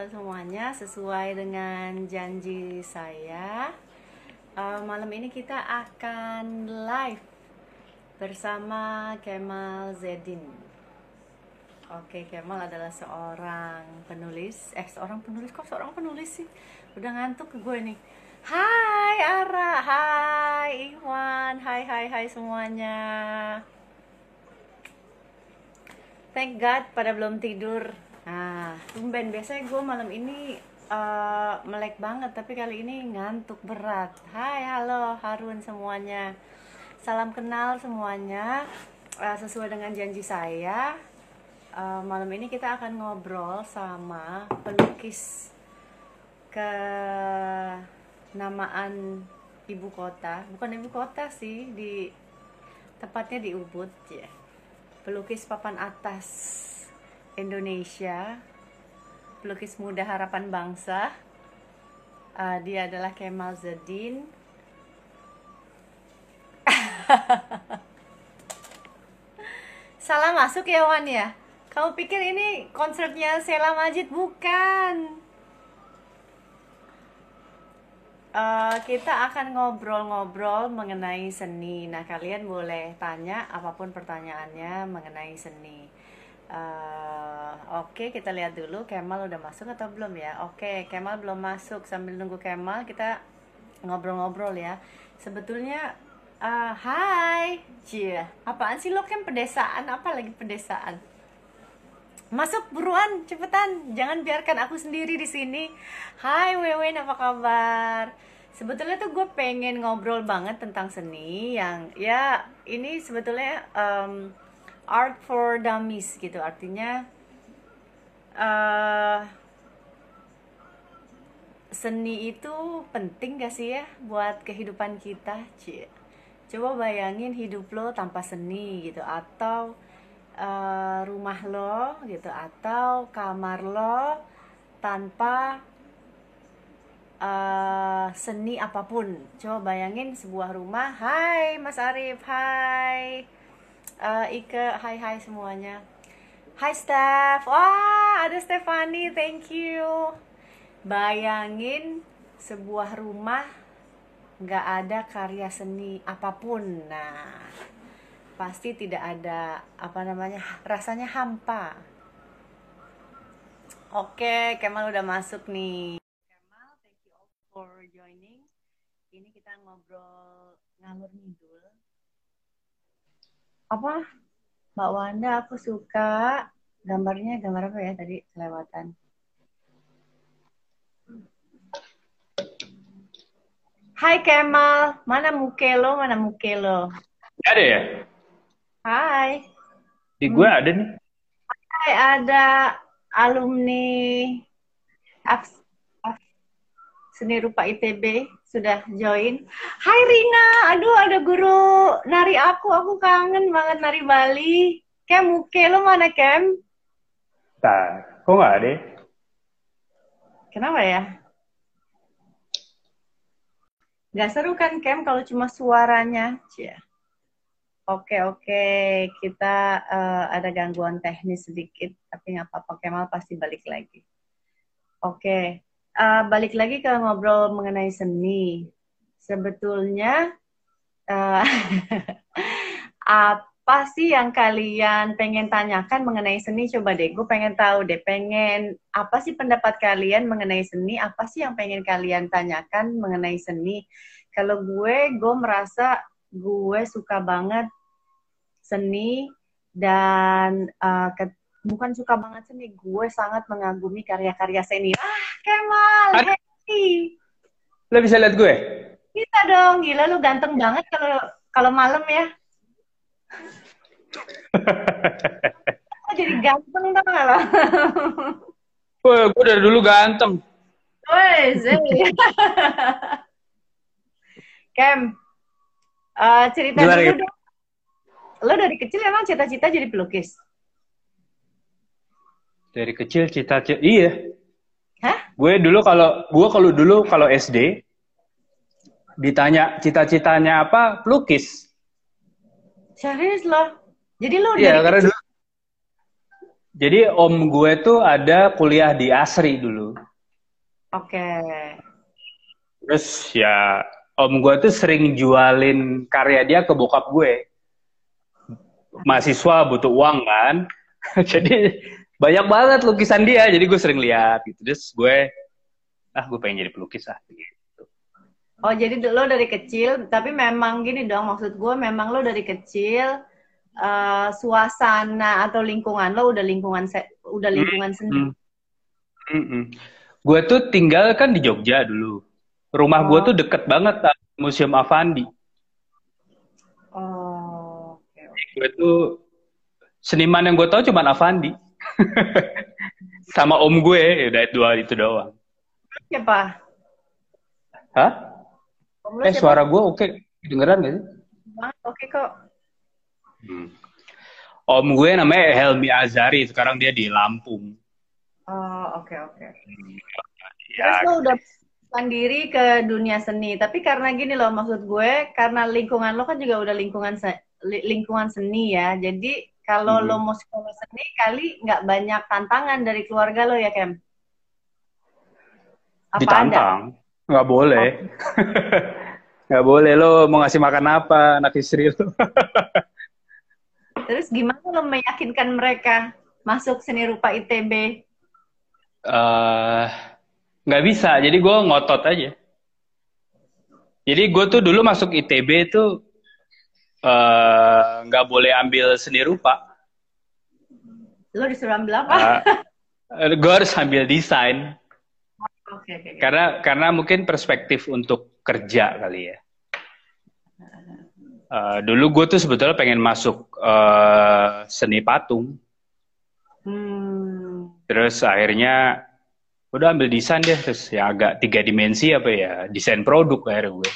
halo semuanya. Sesuai dengan janji saya, eh, malam ini kita akan live bersama Kemal Zedin. Oke, Kemal adalah seorang penulis. Eh, seorang penulis kok seorang penulis sih? Udah ngantuk ke gue nih. Hai Ara, hai Iwan, hai hai hai semuanya. Thank God pada belum tidur. Nah, tumben biasanya gue malam ini eh, melek banget, tapi kali ini ngantuk berat. Hai, halo Harun semuanya. Salam kenal semuanya. Eh, sesuai dengan janji saya, eh, malam ini kita akan ngobrol sama pelukis kenamaan ibu kota. Bukan ibu kota sih, di tepatnya di Ubud ya pelukis papan atas Indonesia, pelukis muda harapan bangsa. Uh, dia adalah Kemal Zedin. Salah masuk ya Wan ya? Kamu pikir ini konsernya Sela Majid? Bukan. Eh, kita akan ngobrol-ngobrol mengenai seni. Nah, kalian boleh tanya apa pun pertanyaannya mengenai seni. Eh, Oke, kita lihat dulu Kemal udah masuk atau belum ya? Oke, Kemal belum masuk. Sambil nunggu Kemal, kita ngobrol-ngobrol ya. Sebetulnya, eh, hai, cie, apaan sih lo kan pedesaan? Apa lagi pedesaan? Masuk buruan, cepetan. Jangan biarkan aku sendiri di sini. Hai Wewen, apa kabar? Sebetulnya tuh gue pengen ngobrol banget tentang seni yang ya ini sebetulnya um, art for dummies gitu. Artinya eh seni itu penting gak sih ya buat kehidupan kita? Cie. Coba bayangin hidup lo tanpa seni gitu atau uh, rumah lo gitu atau kamar lo tanpa uh, seni apa pun. Coba bayangin sebuah rumah. Hai Mas Arif, hai uh, Ike, hai hai semuanya. Hai Steph, wah ada Stefani, thank you. Bayangin sebuah rumah nggak ada karya seni apa pun. Nah, pasti tidak ada apa namanya rasanya hampa. Oke, Kemal udah masuk nih. Kemal, thank you all for joining. Ini kita ngobrol ngalur ngidul. Apa? Mbak Wanda, aku suka gambarnya gambar apa ya tadi kelewatan. Hai Kemal, mana muke lo? Mana muke lo? Ada ya? Hai. Di gue ada nih. Hai, ada alumni Aks- Seni Rupa ITB sudah join. Hai Rina, aduh ada guru nari aku, aku kangen banget nari Bali. Kem, muke lo mana Kem? Bentar, kok nggak ada? Kenapa ya? Gak seru kan Kem kalau cuma suaranya? Cia. Oke oke, kita eh, ada gangguan teknis sedikit, tapi nggak apa-apa. Kemal pasti balik lagi. Oke, eh, balik lagi ke ngobrol mengenai seni. Sebetulnya eh, apa sih yang kalian pengen tanyakan mengenai seni? Coba deh, gue pengen tahu deh, pengen apa sih pendapat kalian mengenai seni? Apa sih yang pengen kalian tanyakan mengenai seni? Kalau gue, gue merasa gue suka banget seni dan uh, bukan suka banget seni, gue sangat mengagumi karya-karya seni. Ah, Kemal, Ada. hey, Lo bisa lihat gue? bisa dong, gila lu ganteng banget kalau kalau malam ya. Lo jadi ganteng dong lo. Wah, gue dari dulu ganteng. Woi. Kem, uh, cerita Gimana, dulu dong. Lo dari kecil emang cita-cita jadi pelukis? Dari kecil cita-cita, iya. Hah? Gue dulu kalau gue kalau dulu kalau SD ditanya cita-citanya apa, pelukis. Serius loh. Jadi lo Iya, dari karena kecil dulu. Jadi om gue tuh ada kuliah di Asri dulu. Oke. Terus ya om gue tuh sering jualin karya dia ke bokap gue. Mahasiswa butuh uang kan. jadi banyak banget lukisan dia. Jadi gue sering lihat gitu. Terus gue ah gue pengen jadi pelukis ah. Gitu. Oh, jadi lo dari kecil, tapi memang gini dong, maksud gue memang lo dari kecil eh, suasana atau lingkungan lo udah lingkungan udah lingkungan sendiri. Hmm. Mm-mm. Gue tuh tinggal kan di Jogja dulu. Rumah gue Oh. tuh deket banget sama Museum Avandi. Oh, oke. Gue tuh seniman yang gue tahu cuma Avandi. sama om gue, ya udah dua itu doang. Siapa? Hah? Om lo Eh siapa? suara gue oke, dengeran gak sih? Oke kok. Hmm. Om gue namanya Helmi Azari, sekarang dia di Lampung. Oh, oke oke. Ya, Terus lo udah mandiri ke dunia seni, tapi karena gini loh maksud gue, karena lingkungan lo kan juga udah lingkungan se- li- lingkungan seni ya. Jadi kalau Hmm. lo mau sekolah seni kali nggak banyak tantangan dari keluarga lo ya, Kem? Apa ada? ditantang. Nggak boleh. Nggak boleh, lo mau ngasih makan apa anak istri lo? Terus gimana lo meyakinkan mereka masuk seni rupa ITB? eh nggak bisa, jadi gue ngotot aja. Jadi gue tuh dulu masuk ITB tuh eh, nggak boleh ambil seni rupa. Lo disuruh ambil apa? Eh, gue harus ambil desain Oke oke. oke. karena karena mungkin perspektif untuk kerja kali ya. Eh, dulu gue tuh sebetulnya pengen masuk eh, seni patung, Hmm. terus akhirnya udah ambil desain deh, terus ya agak tiga dimensi apa ya desain produk akhirnya gue.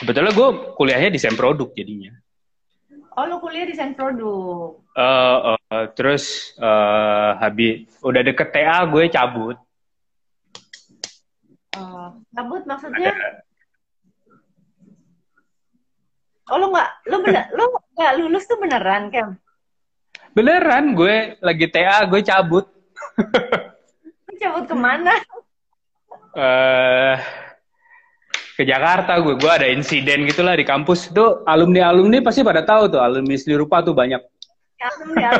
Sebetulnya gue kuliahnya desain produk jadinya. Oh lo kuliah desain produk. Eh, eh, terus eh, habis udah deket TA gue cabut. Oh, cabut maksudnya? Oh lo nggak, lo bener, lo nggak lulus tuh beneran, Kem? Beneran gue lagi TA gue cabut. Cabut ke mana? eh ke Jakarta gue gue ada insiden gitulah di kampus. Itu alumni alumni pasti pada tahu tuh alumni seni rupa tuh banyak. Alum ya.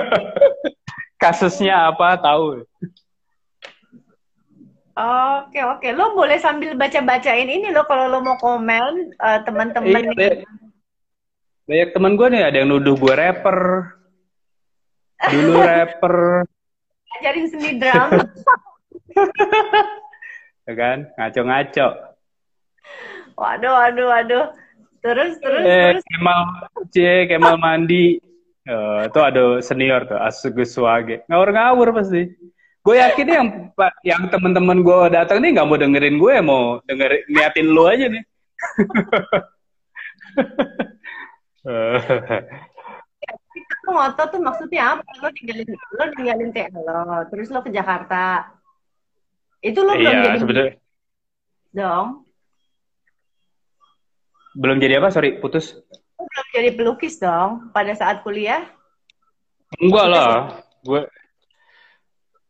kasusnya apa tahu? Oke oke, lo boleh sambil baca-bacain ini lo kalau lo mau komen eh, teman-teman Iya, banyak, banyak teman gue nih ada yang nuduh gue rapper. Dulu rapper. Ajarin seni drama. ya kan? Ngaco-ngaco Waduh waduh waduh. Terus terus eh terus. Kemal C Kemal mandi Eh, itu ada senior tuh Asugus Wage ngawur-ngawur pasti gue yakin yang yang teman-teman gue datang nih nggak mau dengerin gue mau denger niatin lu aja nih Lo ngotot tuh maksudnya apa? Lo ninggalin lo ninggalin TA lo, terus lo ke Jakarta. Itu lo belum iya jadi sebetulnya dong. Belum jadi apa? Sorry putus. Belum jadi pelukis dong pada saat kuliah. enggak lah. gue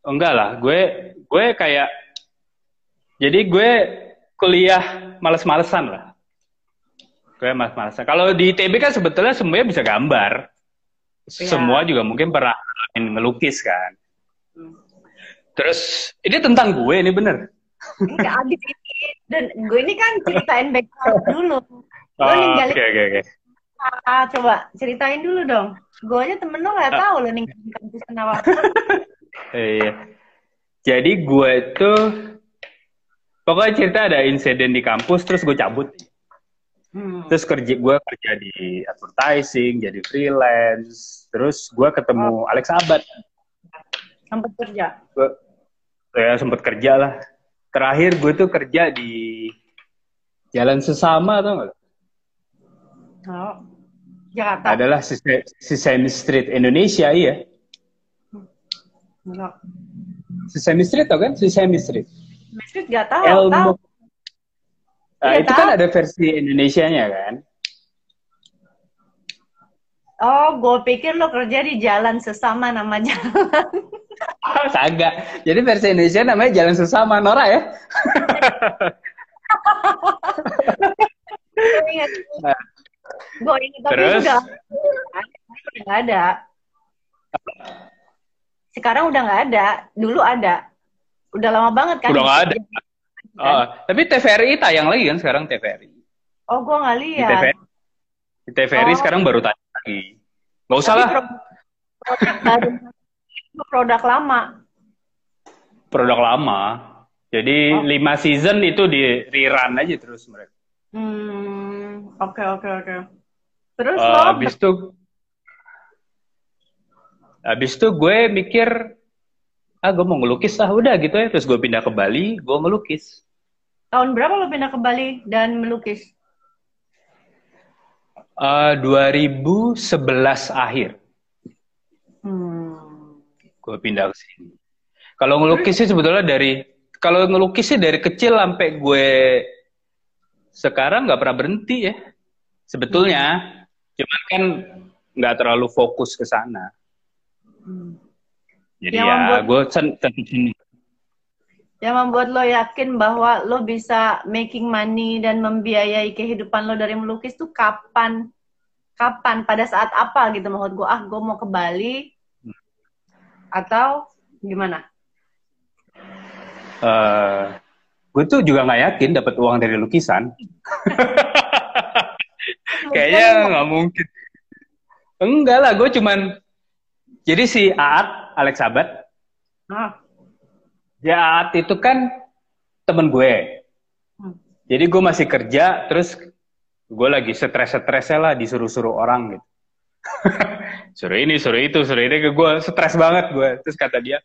enggak lah. Gue gue kayak jadi gue kuliah males-malesan lah. Gue males-malesan. Kalau di ITB kan sebetulnya semuanya bisa gambar. Iya. semua juga mungkin pernah ngelukis kan. Terus ini tentang gue ini bener. Enggak abis ini. Dan gue ini kan ceritain background dulu. Lo Oh, ninggalin oke oke oke apa? Coba ceritain dulu dong. Gue aja temen lo nggak tahu lo ninggalin kampus kenapa. Iya. Jadi gue tuh pokoknya cerita ada insiden di kampus terus gue cabut. Hmm. Terus kerja gue kerja di advertising, jadi freelance. Terus gue ketemu Alex Abad. Sempet kerja. Gue ya sempet kerja lah. Terakhir gue tuh kerja di Jalan Sesama atau enggak? Oh. Jakarta. Adalah Sesame Street Indonesia iya. Enggak. Sesame Street tau kan? Sesame Street. Biskuit gak tahu, Elmo. tahu. Nah, itu tahu. kan ada versi Indonesianya kan? Oh, gue pikir lo kerja di jalan sesama nama jalan. Kagak. Jadi versi Indonesia namanya Jalan Sesama Nora ya. Gue ingat tapi Terus? udah udah nggak ada. Sekarang udah nggak ada. Dulu ada. Udah lama banget kan? Udah nggak ada. Oh, tapi TVRI tayang lagi kan sekarang TVRI. Oh, gue nggak Di lihat. TVRI, di TVRI Oh. sekarang baru tayang lagi. Gak usah Tapi lah, pro- produk baru produk lama. produk lama. Jadi Oh. lima season itu di rerun aja terus mereka. Hmm, oke oke oke. Terus Eh, lo habis itu, habis itu gue mikir, ah gue mau ngelukis lah, udah gitu ya. Terus gue pindah ke Bali, gue ngelukis. tahun berapa lo pindah ke Bali dan melukis? Eh, 2011 akhir Hmm. gue pindah ke sini. Kalau ngelukis sih sebetulnya dari, kalau ngelukis sih dari kecil sampai gue sekarang nggak pernah berhenti ya. Sebetulnya, cuman kan nggak terlalu fokus ke sana. Hmm. Jadi Yang ya, membuat- gue sen- sini. Yang membuat lo yakin bahwa lo bisa making money dan membiayai kehidupan lo dari melukis tuh kapan? Kapan? Pada saat apa gitu maksud gue? Ah, gue mau ke Bali atau gimana? Eh, gue tuh juga nggak yakin dapat uang dari lukisan. Kayaknya nggak mungkin. Enggak lah, gue cuman jadi si Aat, Alex Sabat, Ah, ya Aat itu kan temen gue. hmm. Jadi gue masih kerja, terus gue lagi stres-stresnya lah disuruh-suruh orang gitu. suruh ini, suruh itu, suruh ini, gue stres banget gue. Terus kata dia,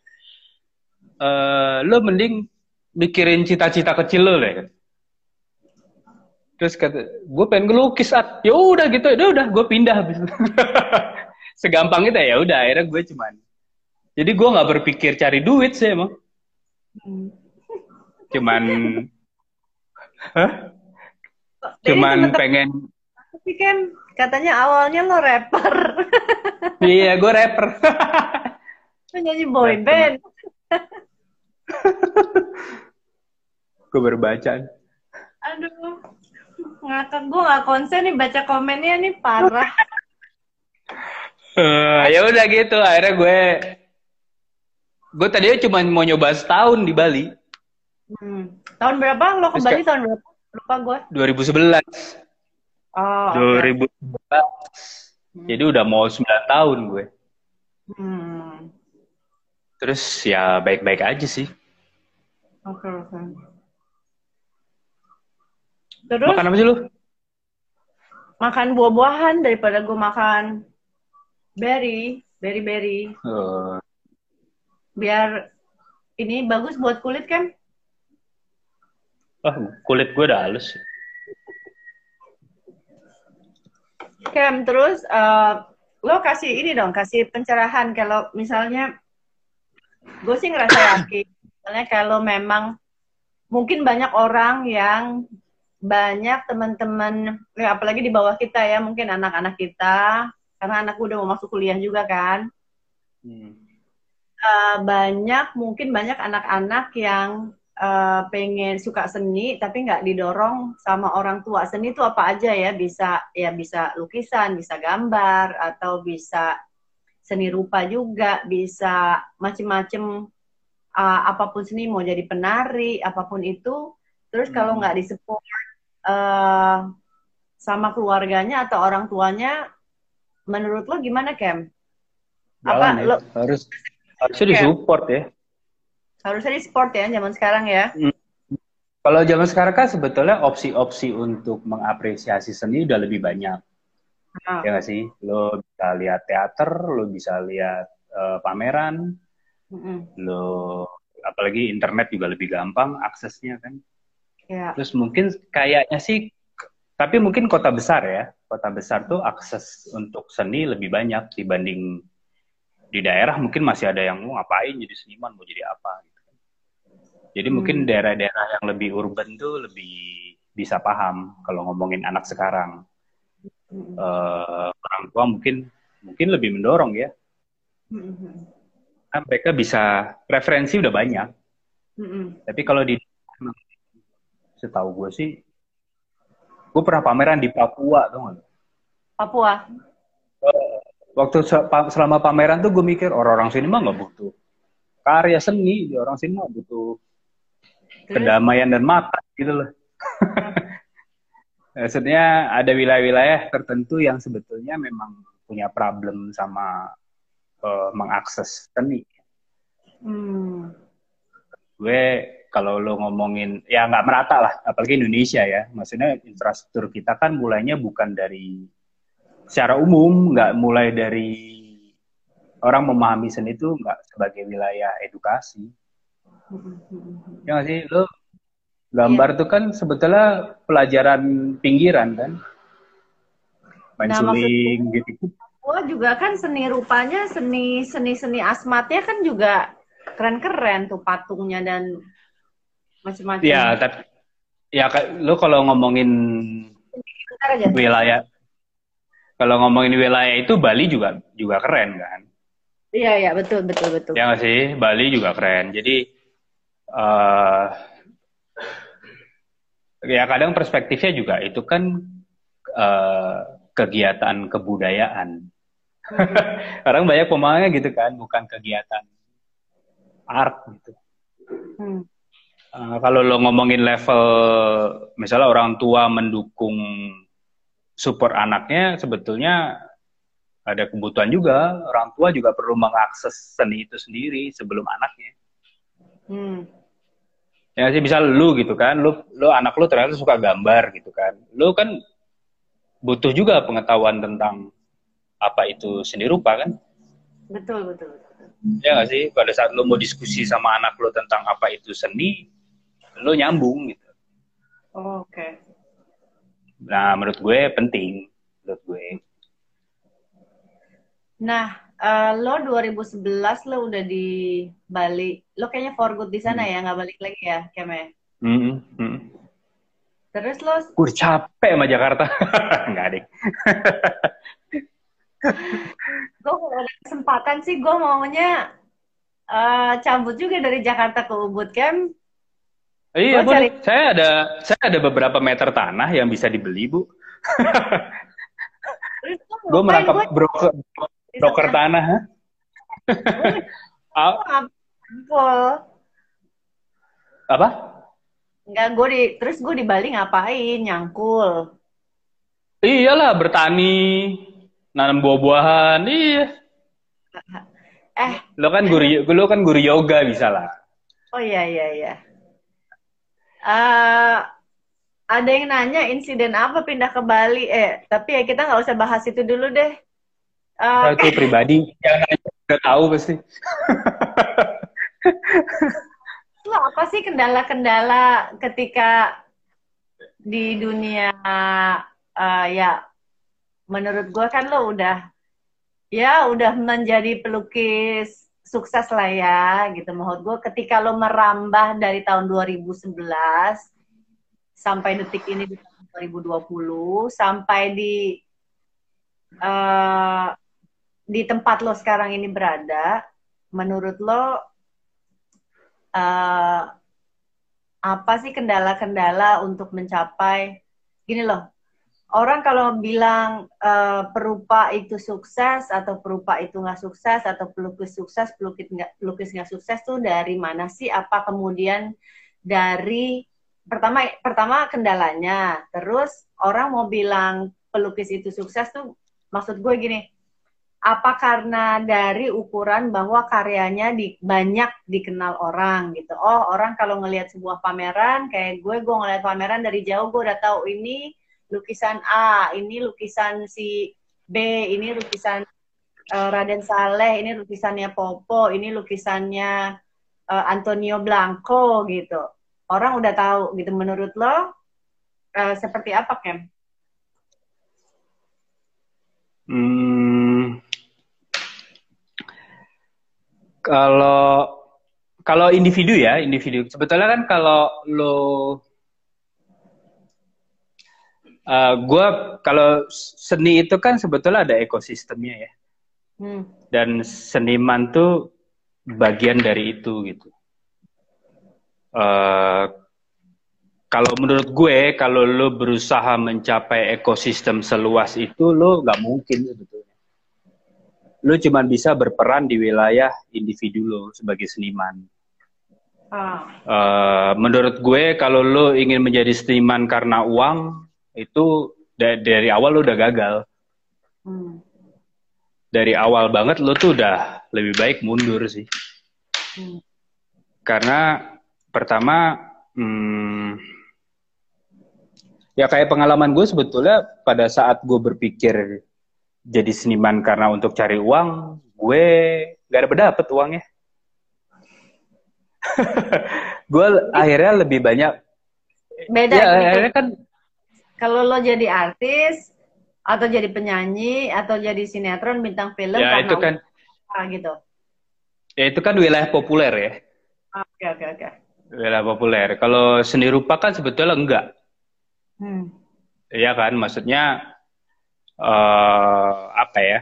eh lo mending mikirin cita-cita kecil lo deh. Terus kata, gue pengen ngelukis, At. Ya udah gitu, ya udah, gue pindah habis. itu. Segampang itu ya udah, akhirnya gue cuman. Jadi gue nggak berpikir cari duit sih emang, Hmm. cuman, hah? Cuman pengen Tapi kan katanya awalnya lo rapper, Iya, gue rapper. lo nyanyi boy Rapper. band. Gue baru baca. Aduh, ngakak gue nggak konsen nih baca komennya nih parah. Eh, ya udah gitu, akhirnya gue gue tadinya cuma mau nyoba setahun di Bali, Hmm. Tahun berapa lo ke Terus Bali tahun berapa? Lupa gue. 2011. Oh, oke. 2011. Jadi udah mau 9 tahun gue. Hmm. Terus ya baik-baik aja sih. Oke, oke. Terus Makan apa sih lu? makan buah-buahan daripada gue makan berry, berry-berry. Eh, Biar ini bagus buat kulit kan? oh, kulit gue udah halus. Kem, terus eh, lo kasih ini dong, kasih pencerahan kalau misalnya gue sih ngerasa yakin, misalnya kalau memang mungkin banyak orang yang banyak teman-teman, ya apalagi di bawah kita ya, mungkin anak-anak kita, karena anak gue udah mau masuk kuliah juga kan, Hmm. Eh, banyak mungkin banyak anak-anak yang eh, pengen suka seni tapi nggak didorong sama orang tua seni itu apa aja ya bisa ya bisa lukisan bisa gambar atau bisa seni rupa juga bisa macem-macem eh, apa pun seni mau jadi penari apa pun itu terus kalau Hmm. nggak disupport eh, sama keluarganya atau orang tuanya menurut lo gimana Kem? Apa, Jangan ya. lo- harus harusnya Kayak- disupport ya. harusnya di sport ya zaman sekarang ya Kalau zaman sekarang kan sebetulnya opsi-opsi untuk mengapresiasi seni udah lebih banyak. Ah. Ya nggak sih? Lo bisa lihat teater, lo bisa lihat eh, pameran, Mm-mm. lo apalagi internet juga lebih gampang aksesnya kan. Ya. Terus mungkin kayaknya sih, tapi mungkin kota besar ya, kota besar tuh akses untuk seni lebih banyak dibanding di daerah mungkin masih ada yang mau ngapain jadi seniman mau jadi apa gitu. Jadi mungkin daerah-daerah yang lebih urban tuh lebih bisa paham kalau ngomongin anak sekarang. Uh, orang tua mungkin mungkin lebih mendorong ya. Kan mereka bisa referensi udah banyak. Tapi kalau di setahu gue sih, gue pernah pameran di Papua tuh nggak? Papua. Waktu selama pameran tuh gue mikir orang-orang sini mah nggak butuh karya seni, orang sini mah butuh kedamaian dan makan gitu loh. Maksudnya ada wilayah-wilayah tertentu yang sebetulnya memang punya problem sama uh, mengakses seni. Hmm. Gue kalau lo ngomongin ya nggak merata lah, apalagi Indonesia ya. Maksudnya infrastruktur kita kan mulainya bukan dari secara umum, nggak mulai dari orang memahami seni itu nggak sebagai wilayah edukasi. Ya nggak sih, lo gambar iya. tuh kan sebetulnya pelajaran pinggiran kan, main nah, suling gitu. Wah juga kan seni rupanya seni seni seni asmatnya kan juga keren-keren tuh patungnya dan macam-macam. Ya tapi ya lo kalau ngomongin wilayah kalau ngomongin wilayah itu Bali juga juga keren kan. Iya iya betul betul betul. Ya nggak sih Bali juga keren. Jadi uh, ya kadang perspektifnya juga itu kan uh, kegiatan kebudayaan. Hmm. Orang banyak pemahangnya gitu kan, bukan kegiatan art gitu. Hmm. Uh, kalau lo ngomongin level, misalnya orang tua mendukung support anaknya, sebetulnya ada kebutuhan juga. Orang tua juga perlu mengakses seni itu sendiri sebelum anaknya. Hmm ya sih bisa lu gitu kan lu lu anak lu ternyata suka gambar gitu kan lu kan butuh juga pengetahuan tentang apa itu seni rupa kan betul betul, betul. ya gak sih pada saat lu mau diskusi sama anak lu tentang apa itu seni lu nyambung gitu oh, oke okay. nah menurut gue penting menurut gue nah uh, lo 2011 lo udah di Bali. Lo kayaknya for good di sana hmm. ya, nggak balik lagi ya, Keme? Hmm. Hmm. Terus lo? Gue capek sama Jakarta. Nggak, deh. gue kalau ada kesempatan sih, gue maunya uh, cabut juga dari Jakarta ke Ubud, Kem. Iya, bu. Cari... Saya ada saya ada beberapa meter tanah yang bisa dibeli, Bu. gue merangkap broker broker tanah ha? apa? Enggak, gue di terus gue di Bali ngapain? Nyangkul. Iyalah bertani nanam buah-buahan iya. Eh. Lo kan guru lo kan guru yoga bisa lah. Oh iya iya iya uh, ada yang nanya insiden apa pindah ke Bali eh tapi ya kita nggak usah bahas itu dulu deh Uh, itu pribadi yang nggak tahu pasti. Lo apa sih kendala-kendala ketika di dunia uh, ya menurut gue kan lo udah ya udah menjadi pelukis sukses lah ya gitu. Menurut gue ketika lo merambah dari tahun 2011 sampai detik ini di tahun 2020 sampai di uh, di tempat lo sekarang ini berada, menurut lo uh, apa sih kendala-kendala untuk mencapai gini loh orang kalau bilang uh, perupa itu sukses atau perupa itu nggak sukses atau pelukis sukses pelukis nggak pelukis nggak sukses tuh dari mana sih apa kemudian dari pertama pertama kendalanya terus orang mau bilang pelukis itu sukses tuh maksud gue gini apa karena dari ukuran bahwa karyanya di, banyak dikenal orang gitu. Oh, orang kalau ngelihat sebuah pameran kayak gue, gue ngelihat pameran dari jauh gue udah tahu ini lukisan A, ini lukisan si B, ini lukisan uh, Raden Saleh, ini lukisannya Popo, ini lukisannya uh, Antonio Blanco gitu. Orang udah tahu gitu. Menurut lo uh, seperti apa, Kem? Hmm, kalau kalau individu ya, individu. Sebetulnya kan kalau lo uh, gue kalau seni itu kan sebetulnya ada ekosistemnya ya. Hmm. Dan seniman tuh bagian dari itu gitu. Uh, kalau menurut gue, kalau lo berusaha mencapai ekosistem seluas itu, lo nggak mungkin sebetulnya. Lo cuma bisa berperan di wilayah individu lo sebagai seniman. Uh, menurut gue kalau lo ingin menjadi seniman karena uang itu da dari awal lo udah gagal. Hmm. Dari awal banget lo tuh udah lebih baik mundur sih. Hmm. Karena pertama hmm, ya kayak pengalaman gue sebetulnya pada saat gue berpikir jadi seniman karena untuk cari uang, gue gak ada dapet uangnya. gue akhirnya lebih banyak beda ya, gitu. akhirnya kan kalau lo jadi artis atau jadi penyanyi atau jadi sinetron bintang film ya itu kan ah, gitu. Ya itu kan wilayah populer ya. Oke oke oke. Wilayah populer. Kalau seni rupa kan sebetulnya enggak. Hmm. Iya kan? Maksudnya uh, apa ya?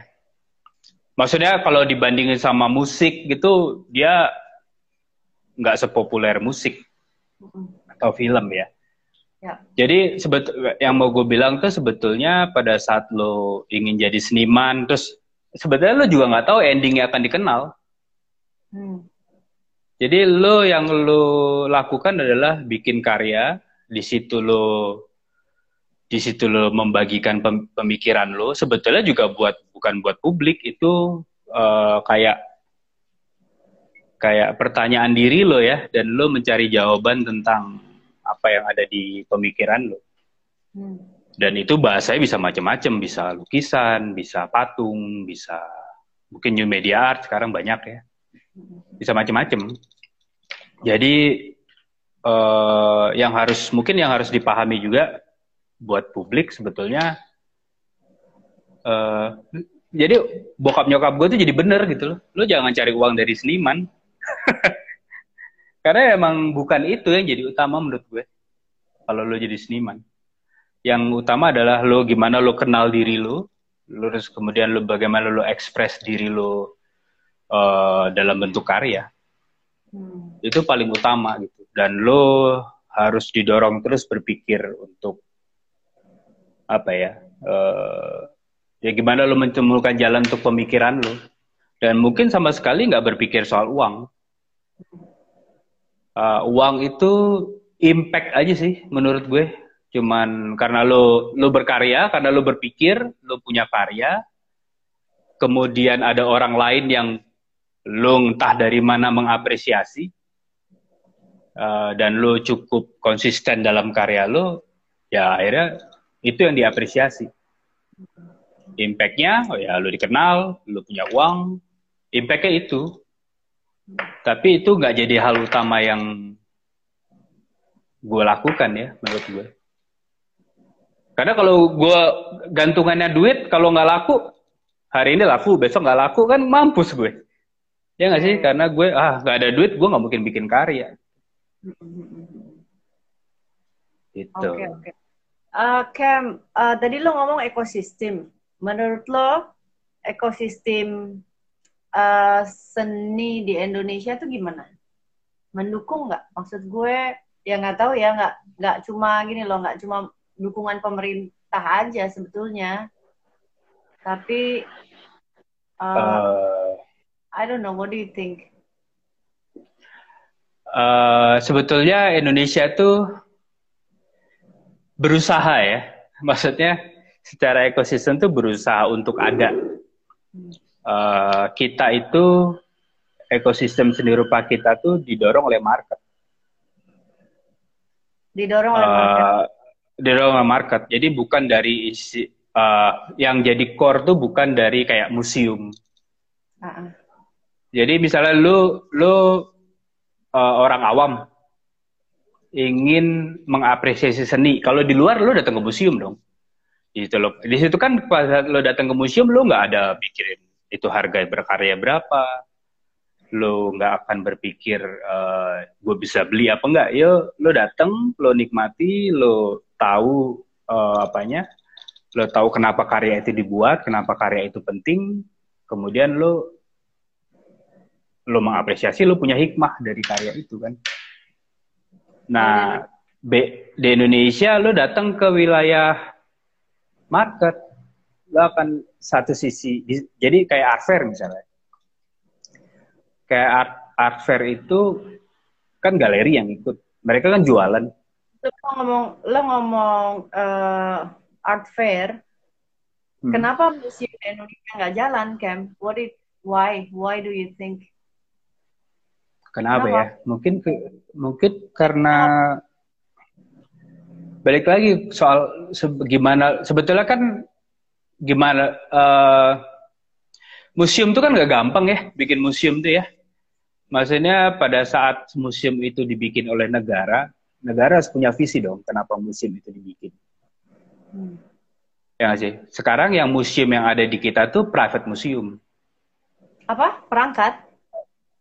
Maksudnya kalau dibandingin sama musik gitu dia nggak sepopuler musik atau film ya. Ya. Jadi sebet yang mau gue bilang tuh sebetulnya pada saat lo ingin jadi seniman, terus sebetulnya lo juga nggak tahu endingnya akan dikenal. Hmm. Jadi lo yang lo lakukan adalah bikin karya, di situ lo di situ lo membagikan pemikiran lo. Sebetulnya juga buat bukan buat publik itu uh, kayak kayak pertanyaan diri lo ya dan lo mencari jawaban tentang apa yang ada di pemikiran lo hmm. dan itu bahasanya bisa macam-macam bisa lukisan bisa patung bisa mungkin new media art sekarang banyak ya. Bisa macam-macam jadi uh, yang harus mungkin yang harus dipahami juga buat publik sebetulnya uh, jadi bokap nyokap gue tuh jadi bener gitu loh. Lo jangan cari uang dari seniman Karena emang bukan itu yang jadi utama menurut gue. Kalau lo jadi seniman. Yang utama adalah lo gimana lo kenal diri lo, terus kemudian lo bagaimana lo ekspres diri lo uh, dalam bentuk karya. Hmm. Itu paling utama gitu. Dan lo harus didorong terus berpikir untuk apa ya? Uh, ya gimana lo menemukan jalan untuk pemikiran lo. Dan mungkin sama sekali nggak berpikir soal uang uh, uang itu impact aja sih menurut gue. Cuman karena lo lo berkarya karena lo berpikir lo punya karya kemudian ada orang lain yang lo entah dari mana mengapresiasi uh, dan lo cukup konsisten dalam karya lo ya akhirnya itu yang diapresiasi. Impactnya oh ya lo dikenal lo punya uang impactnya itu tapi itu nggak jadi hal utama yang gue lakukan ya menurut gue. Karena kalau gue gantungannya duit, kalau nggak laku, hari ini laku, besok nggak laku kan mampus gue. Ya nggak sih? Karena gue ah nggak ada duit, gue nggak mungkin bikin karya. Itu. Oke okay, oke. Okay. Uh, Cam, uh, tadi lo ngomong ekosistem. Menurut lo ekosistem uh, seni di Indonesia tuh gimana? Mendukung nggak? Maksud gue ya nggak tahu ya nggak nggak cuma gini loh nggak cuma dukungan pemerintah aja sebetulnya, tapi uh, uh, I don't know. What do you think? Uh, sebetulnya Indonesia tuh berusaha ya, maksudnya secara ekosistem tuh berusaha untuk ada. Uh, kita itu ekosistem seni rupa kita tuh didorong oleh market. Didorong oleh market. Uh, didorong oleh market. Jadi bukan dari isi uh, yang jadi core tuh bukan dari kayak museum. Uh -uh. Jadi misalnya lu lu uh, orang awam ingin mengapresiasi seni. Kalau di luar lu datang ke museum dong. Di situ lo, di situ kan pas lo datang ke museum lu nggak ada pikirin itu harga berkarya berapa, lo nggak akan berpikir uh, eh, gue bisa beli apa enggak yo lo datang lo nikmati lo tahu uh, apanya? Lo tahu kenapa karya itu dibuat kenapa karya itu penting. Kemudian lo lo mengapresiasi lo punya hikmah dari karya itu kan? Nah B, di Indonesia lo datang ke wilayah market lo akan satu sisi jadi kayak art fair misalnya. Kayak art art fair itu kan galeri yang ikut. Mereka kan jualan. Lo ngomong lo ngomong uh, art fair hmm. kenapa museum Indonesia nggak jalan Cam what it why? Why do you think? Kenapa, kenapa? ya mungkin mungkin karena balik lagi soal se gimana sebetulnya kan gimana uh, museum itu kan nggak gampang ya bikin museum tuh ya. Maksudnya pada saat museum itu dibikin oleh negara negara harus punya visi dong kenapa museum itu dibikin. Hmm. ya sih? Sekarang yang museum yang ada di kita tuh private museum. Apa? Perangkat?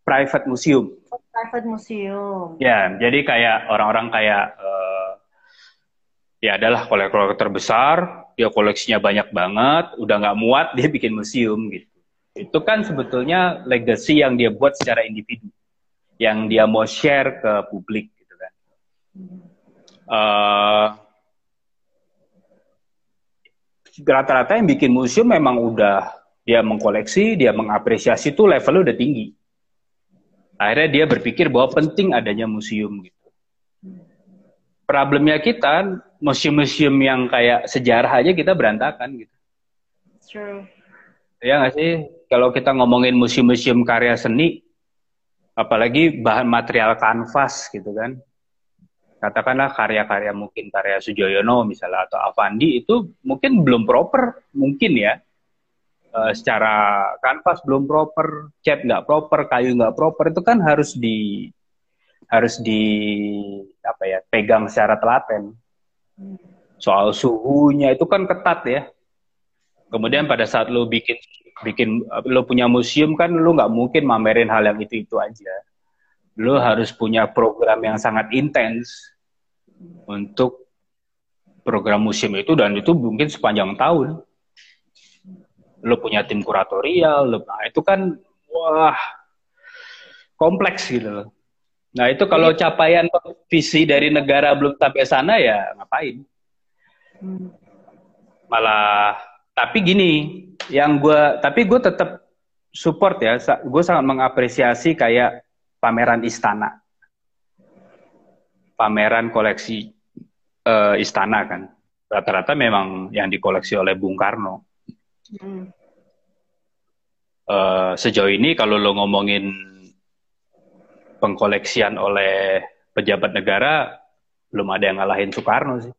Private museum. Private museum. Ya jadi kayak orang-orang kayak uh, ya adalah kolektor terbesar, dia koleksinya banyak banget, udah nggak muat dia bikin museum gitu. Itu kan sebetulnya legacy yang dia buat secara individu, yang dia mau share ke publik gitu kan. Uh, rata-rata yang bikin museum memang udah dia mengkoleksi, dia mengapresiasi itu levelnya udah tinggi. Akhirnya dia berpikir bahwa penting adanya museum gitu problemnya kita museum-museum yang kayak sejarah aja kita berantakan gitu. True. Ya nggak sih? Kalau kita ngomongin museum-museum karya seni, apalagi bahan material kanvas gitu kan. Katakanlah karya-karya mungkin karya Sujoyono misalnya atau Avandi itu mungkin belum proper, mungkin ya. E, secara kanvas belum proper, cat nggak proper, kayu nggak proper itu kan harus di harus di apa ya pegang secara telaten. Soal suhunya itu kan ketat ya. Kemudian pada saat lo bikin bikin lo punya museum kan lo nggak mungkin mamerin hal yang itu itu aja. Lo harus punya program yang sangat intens untuk program museum itu dan itu mungkin sepanjang tahun. Lo punya tim kuratorial, lo, nah itu kan wah kompleks gitu loh. Nah itu kalau Jadi, capaian visi dari negara belum sampai sana ya ngapain? Hmm. Malah tapi gini, yang gue tapi gue tetap support ya, gue sangat mengapresiasi kayak pameran istana, pameran koleksi uh, istana kan, rata-rata memang yang dikoleksi oleh Bung Karno. Hmm. Uh, sejauh ini kalau lo ngomongin pengkoleksian oleh pejabat negara belum ada yang ngalahin Soekarno sih.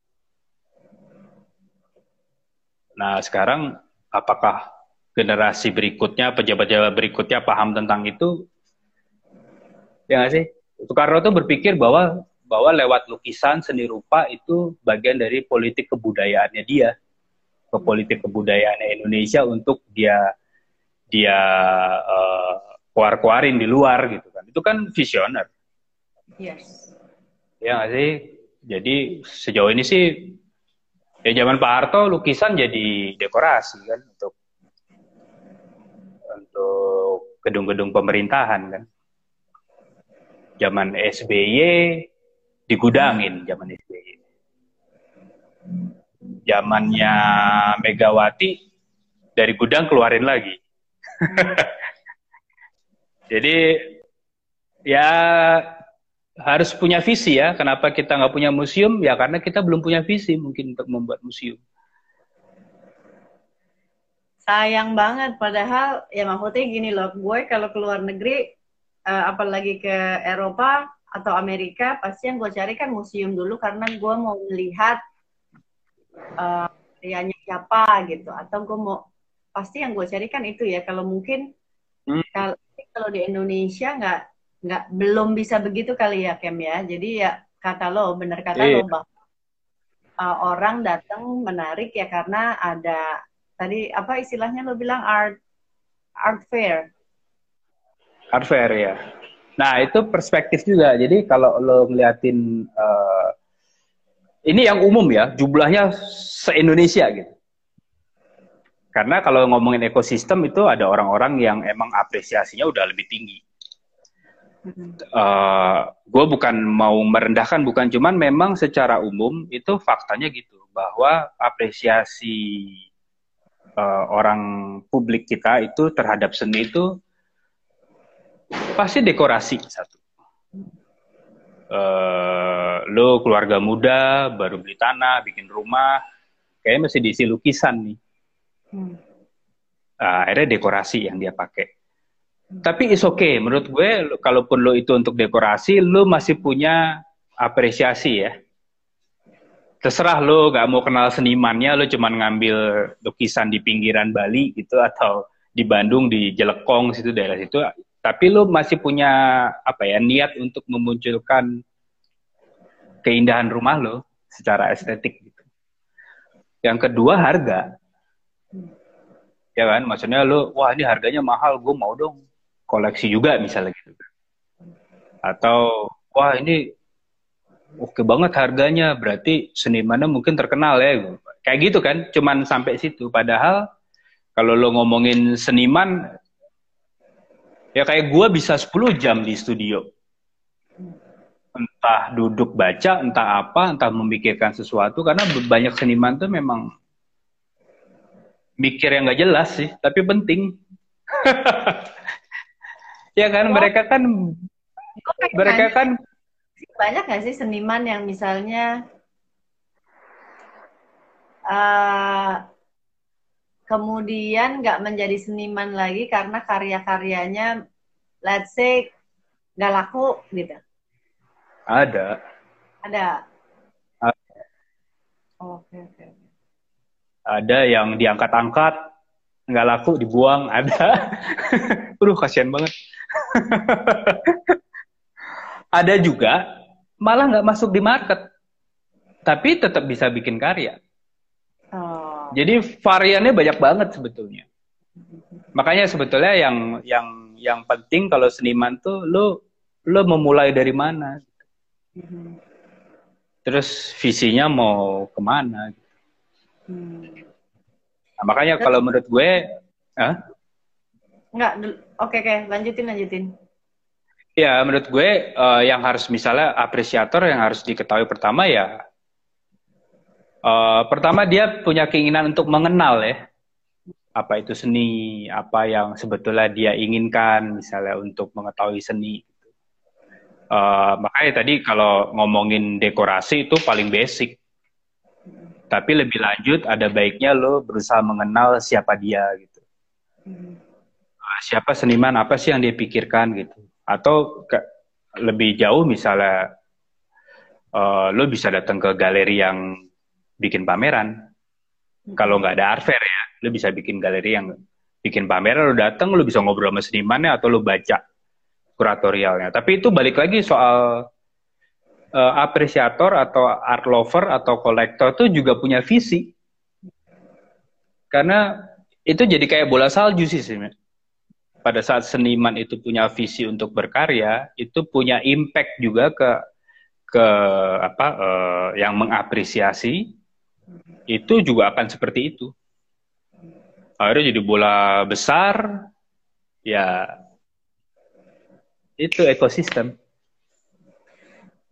Nah sekarang apakah generasi berikutnya, pejabat-pejabat berikutnya paham tentang itu? Ya nggak sih? Soekarno tuh berpikir bahwa bahwa lewat lukisan seni rupa itu bagian dari politik kebudayaannya dia ke politik kebudayaannya Indonesia untuk dia dia uh, keluar-keluarin di luar gitu kan. Itu kan visioner. Yes. Ya nggak sih? Jadi sejauh ini sih ya zaman Pak Harto lukisan jadi dekorasi kan untuk untuk gedung-gedung pemerintahan kan. Zaman SBY digudangin zaman SBY. Zamannya Megawati dari gudang keluarin lagi. Jadi ya harus punya visi ya. Kenapa kita nggak punya museum? Ya karena kita belum punya visi mungkin untuk membuat museum. Sayang banget, padahal ya maksudnya gini loh, gue kalau keluar negeri, uh, apalagi ke Eropa atau Amerika, pasti yang gue cari kan museum dulu karena gue mau melihat uh, siapa gitu, atau gue mau pasti yang gue cari kan itu ya. Kalau mungkin hmm. kalau kalau di Indonesia nggak nggak belum bisa begitu kali ya Kem ya. Jadi ya kata lo bener kata yeah. lo bahwa uh, orang datang menarik ya karena ada tadi apa istilahnya lo bilang art art fair. art fair ya. Nah itu perspektif juga. Jadi kalau lo ngeliatin uh, ini yang umum ya, jumlahnya se Indonesia gitu. Karena kalau ngomongin ekosistem itu ada orang-orang yang emang apresiasinya udah lebih tinggi. Uh, eh, gue bukan mau merendahkan, bukan cuman memang secara umum itu faktanya gitu bahwa apresiasi uh, orang publik kita itu terhadap seni itu pasti dekorasi satu. Uh, lo keluarga muda baru beli tanah, bikin rumah, kayaknya masih diisi lukisan nih Hmm. Uh, akhirnya dekorasi yang dia pakai. Tapi is okay, menurut gue, kalaupun lo itu untuk dekorasi, lo masih punya apresiasi ya. Terserah lo gak mau kenal senimannya, lo cuman ngambil lukisan di pinggiran Bali gitu, atau di Bandung, di Jelekong, situ daerah situ. Tapi lo masih punya apa ya niat untuk memunculkan keindahan rumah lo secara estetik gitu. Yang kedua harga ya kan maksudnya lu wah ini harganya mahal gue mau dong koleksi juga misalnya gitu. Atau wah ini oke banget harganya berarti senimannya mungkin terkenal ya kayak gitu kan cuman sampai situ. Padahal kalau lo ngomongin seniman ya kayak gue bisa 10 jam di studio. Entah duduk baca entah apa entah memikirkan sesuatu karena banyak seniman tuh memang mikir yang nggak jelas sih, tapi penting. ya kan, oh. mereka kan, mereka kan banyak nggak sih seniman yang misalnya uh, kemudian nggak menjadi seniman lagi karena karya-karyanya, let's say, nggak laku gitu? Ada. Ada. Oke, oke ada yang diangkat-angkat nggak laku dibuang ada Aduh kasihan banget ada juga malah nggak masuk di market tapi tetap bisa bikin karya oh. jadi variannya banyak banget sebetulnya makanya sebetulnya yang yang yang penting kalau seniman tuh lo lo memulai dari mana terus visinya mau ke mana Hmm. Nah, makanya kalau menurut gue, ah? Enggak, oke oke, lanjutin lanjutin. Ya, menurut gue uh, yang harus misalnya apresiator yang harus diketahui pertama ya, uh, pertama dia punya keinginan untuk mengenal ya, apa itu seni, apa yang sebetulnya dia inginkan, misalnya untuk mengetahui seni. Uh, makanya tadi kalau ngomongin dekorasi itu paling basic tapi lebih lanjut ada baiknya lo berusaha mengenal siapa dia gitu hmm. Siapa seniman apa sih yang dia pikirkan gitu atau ke, lebih jauh misalnya uh, lo bisa datang ke galeri yang bikin pameran kalau nggak ada art fair ya lo bisa bikin galeri yang bikin pameran lo datang lo bisa ngobrol sama senimannya atau lo baca kuratorialnya tapi itu balik lagi soal uh, apresiator atau art lover atau kolektor tuh juga punya visi. Karena itu jadi kayak bola salju sih sebenarnya. Pada saat seniman itu punya visi untuk berkarya, itu punya impact juga ke ke apa uh, yang mengapresiasi itu juga akan seperti itu. Akhirnya jadi bola besar, ya itu ekosistem.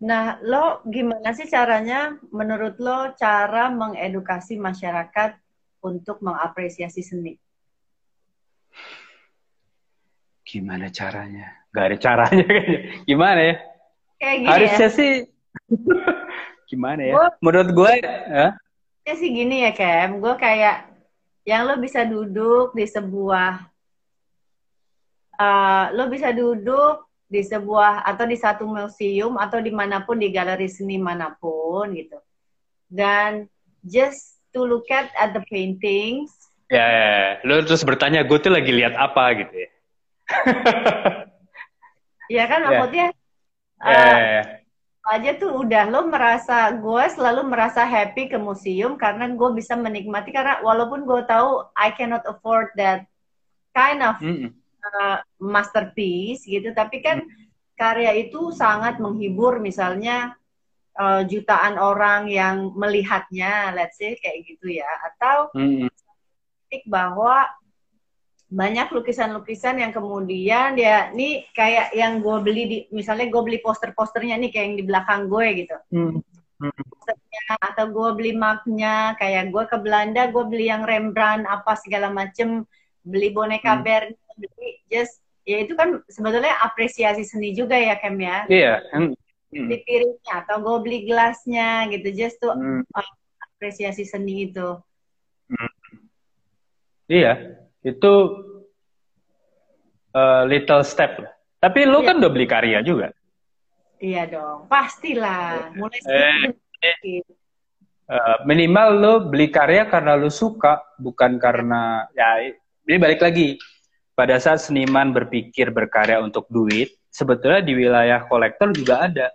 Nah, lo gimana sih caranya, menurut lo, cara mengedukasi masyarakat untuk mengapresiasi seni? Gimana caranya? Gak ada caranya kayaknya. Gimana ya? Kayak gini Harusnya ya? sih, gimana ya? Gua, menurut gue, ya? Ya sih gini ya, Kem. Gue kayak, yang lo bisa duduk di sebuah, uh, lo bisa duduk di sebuah atau di satu museum atau di mana pun di galeri seni mana pun gitu dan just to look at at the paintings ya, ya, ya. lo terus bertanya gue tuh lagi lihat apa gitu ya ya kan ya. maksudnya ya, ya, uh, ya. aja tuh udah lo merasa gue selalu merasa happy ke museum karena gue bisa menikmati karena walaupun gue tahu I cannot afford that kind of mm -mm. uh, masterpiece gitu, tapi kan hmm. karya itu sangat menghibur misalnya uh, jutaan orang yang melihatnya, let's say kayak gitu ya, atau hmm. bahwa banyak lukisan-lukisan yang kemudian dia nih kayak yang gue beli di misalnya gue beli poster-posternya nih kayak yang di belakang gue gitu hmm. Hmm. atau gue beli mapnya kayak gue ke Belanda gue beli yang Rembrandt apa segala macem beli boneka hmm. Bern beli just ya itu kan sebetulnya apresiasi seni juga ya Kem ya iya yeah. hmm. di piringnya atau gue beli gelasnya gitu just tuh hmm. apresiasi seni itu hmm. iya itu uh, little step. Tapi lu iya. kan udah beli karya juga. Iya dong, pastilah. Mulai eh, eh, uh, minimal lu beli karya karena lu suka, bukan karena ya. Ini balik lagi pada saat seniman berpikir berkarya untuk duit, sebetulnya di wilayah kolektor juga ada.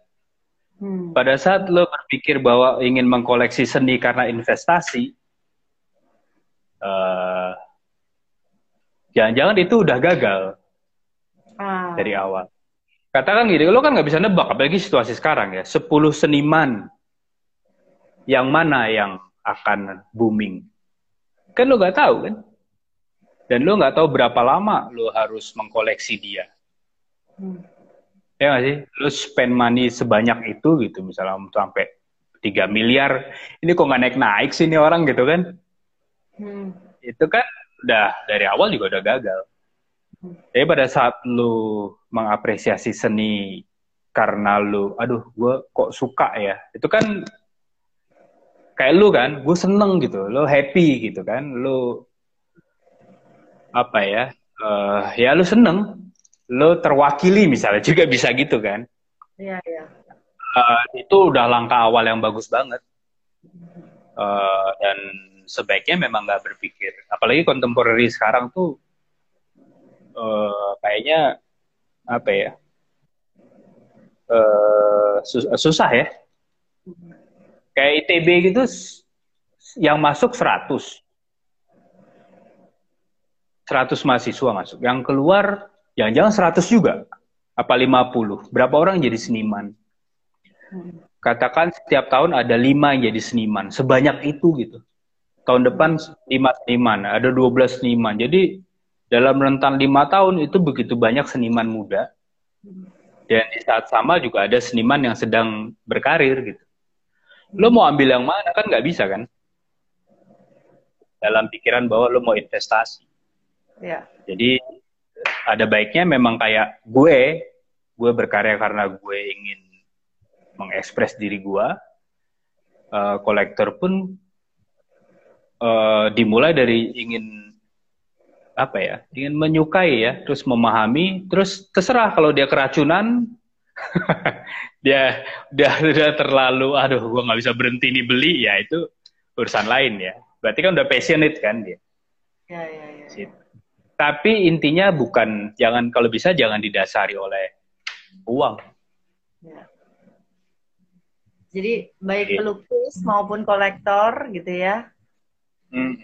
Hmm. Pada saat lo berpikir bahwa ingin mengkoleksi seni karena investasi, uh, jangan-jangan itu udah gagal ah. dari awal. Katakan gitu, lo kan nggak bisa nebak, apalagi situasi sekarang ya. 10 seniman yang mana yang akan booming? Kan lo nggak tahu kan? Dan lo nggak tahu berapa lama lo harus mengkoleksi dia. Hmm. Ya nggak sih? Lo spend money sebanyak itu gitu, misalnya sampai 3 miliar. Ini kok nggak naik-naik sih ini orang gitu kan? Hmm. Itu kan udah dari awal juga udah gagal. Jadi pada saat lu mengapresiasi seni karena lu, aduh, gue kok suka ya, itu kan kayak lu kan, gue seneng gitu, lu happy gitu kan, lu apa ya, uh, ya lu seneng, lu terwakili misalnya juga bisa gitu kan. Iya iya. Uh, itu udah langkah awal yang bagus banget. Uh, dan sebaiknya memang nggak berpikir. Apalagi kontemporari sekarang tuh uh, kayaknya apa ya uh, sus susah ya. Kayak ITB gitu yang masuk 100 100 mahasiswa masuk. Yang keluar jangan-jangan 100 juga apa 50 berapa orang jadi seniman? Katakan setiap tahun ada lima yang jadi seniman. Sebanyak itu gitu tahun depan lima seniman, ada 12 seniman. Jadi dalam rentan lima tahun itu begitu banyak seniman muda. Dan di saat sama juga ada seniman yang sedang berkarir gitu. Lo mau ambil yang mana kan nggak bisa kan? Dalam pikiran bahwa lo mau investasi. Ya. Jadi ada baiknya memang kayak gue, gue berkarya karena gue ingin mengekspres diri gue. Uh, kolektor pun uh, dimulai dari ingin apa ya ingin menyukai ya terus memahami terus terserah kalau dia keracunan dia dia udah terlalu aduh gua nggak bisa berhenti nih beli ya itu urusan lain ya berarti kan udah passionate kan dia ya, ya, ya. ya. tapi intinya bukan jangan kalau bisa jangan didasari oleh uang ya. jadi baik pelukis maupun kolektor gitu ya Hmm.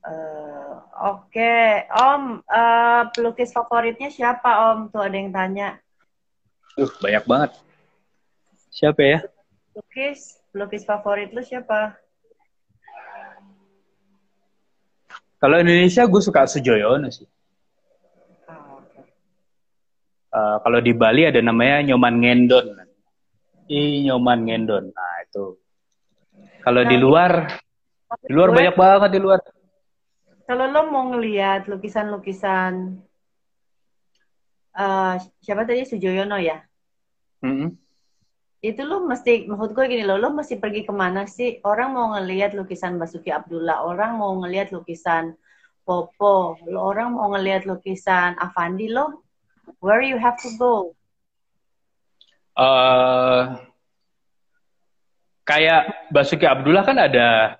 Uh, Oke, okay. Om, uh, pelukis favoritnya siapa Om? Tuh ada yang tanya. Uh, banyak banget. Siapa ya? Pelukis, pelukis favorit lu siapa? Kalau Indonesia gue suka Sujoyono sih. Oh, okay. uh, kalau di Bali ada namanya Nyoman Ngendon. I Nyoman Ngendon. Nah itu. Kalau nah, di luar di luar gue, banyak banget di luar. Kalau lo mau ngelihat lukisan-lukisan uh, siapa tadi Sujoyono ya? Mm -hmm. Itu lo mesti, maksud gue gini lo, lo mesti pergi ke mana sih? Orang mau ngelihat lukisan Basuki Abdullah, orang mau ngelihat lukisan Popo, lo orang mau ngelihat lukisan Avandi, lo where you have to go? Uh, kayak Basuki Abdullah kan ada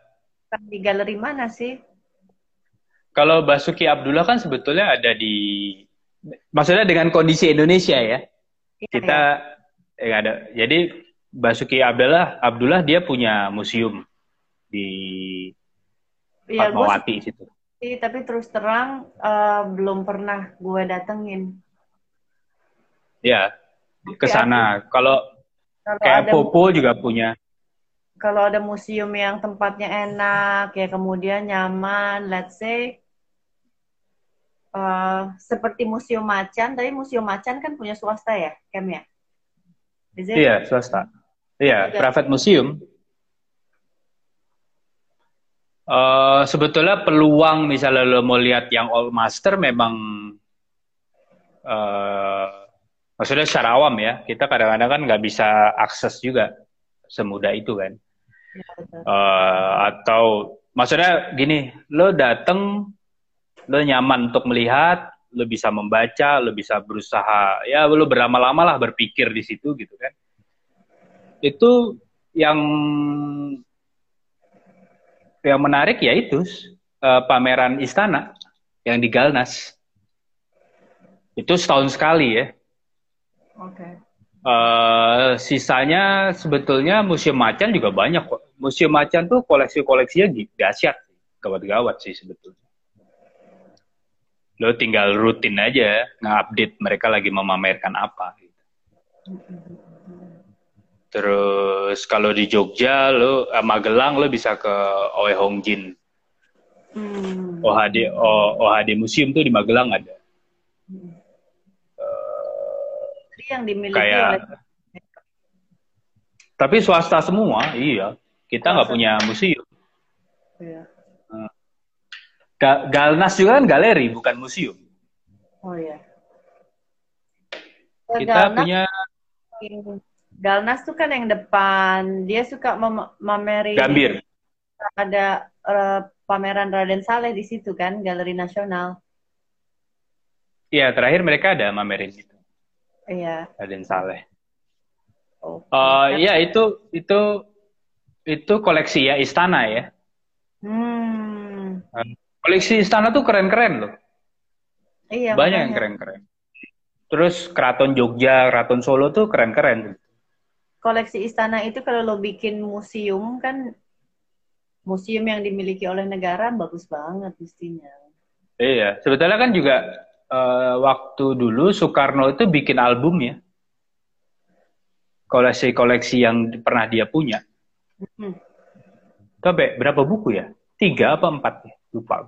di galeri mana sih? Kalau Basuki Abdullah kan sebetulnya ada di, maksudnya dengan kondisi Indonesia ya. ya kita ya. Eh, ada. Jadi Basuki Abdullah, Abdullah dia punya museum di ya, Fatmawati situ. sih, tapi terus terang uh, belum pernah gue datengin. Ya, ke sana. Kalau kayak ada, Popo juga punya. Kalau ada museum yang tempatnya enak, ya kemudian nyaman, let's say uh, seperti Museum Macan, tapi Museum Macan kan punya swasta ya, Kem ya? Iya, swasta. Iya, private museum. Uh, sebetulnya peluang misalnya lo mau lihat yang all master memang uh, maksudnya secara awam ya kita kadang-kadang kan nggak bisa akses juga semudah itu kan uh, atau maksudnya gini lo dateng lo nyaman untuk melihat lo bisa membaca lo bisa berusaha ya lo berlama-lama lah berpikir di situ gitu kan itu yang yang menarik ya itu uh, pameran istana yang di Galnas. Itu setahun sekali ya. Oke. Okay. Uh, sisanya sebetulnya museum macan juga banyak kok. Museum macan tuh koleksi-koleksinya dahsyat, gawat-gawat sih sebetulnya. Lo tinggal rutin aja nge-update mereka lagi memamerkan apa. Gitu. Terus kalau di Jogja lo uh, Magelang lo bisa ke Oe Hong Jin. Hmm. OHD o, OHD Museum tuh di Magelang ada. Hmm. Yang dimiliki kayak, oleh Tapi swasta semua, iya. Kita nggak punya museum. Iya. Uh, Galnas juga kan galeri, bukan museum. Oh iya. Kita Galnas, punya Galnas tuh kan yang depan, dia suka mem. Gambir. Ada uh, pameran Raden Saleh di situ kan, Galeri Nasional. Iya, terakhir mereka ada mamerin. Iya. Raden Saleh. Oh. Uh, iya itu itu itu koleksi ya istana ya. Hmm. Koleksi istana tuh keren-keren loh. Iya. Banyak makanya. yang keren-keren. Terus keraton Jogja, keraton Solo tuh keren-keren koleksi istana itu kalau lo bikin museum kan museum yang dimiliki oleh negara bagus banget mestinya. Iya, sebetulnya kan juga uh, waktu dulu Soekarno itu bikin album ya. Koleksi-koleksi yang pernah dia punya. Hmm. Tapi berapa buku ya? Tiga apa empat ya? Lupa.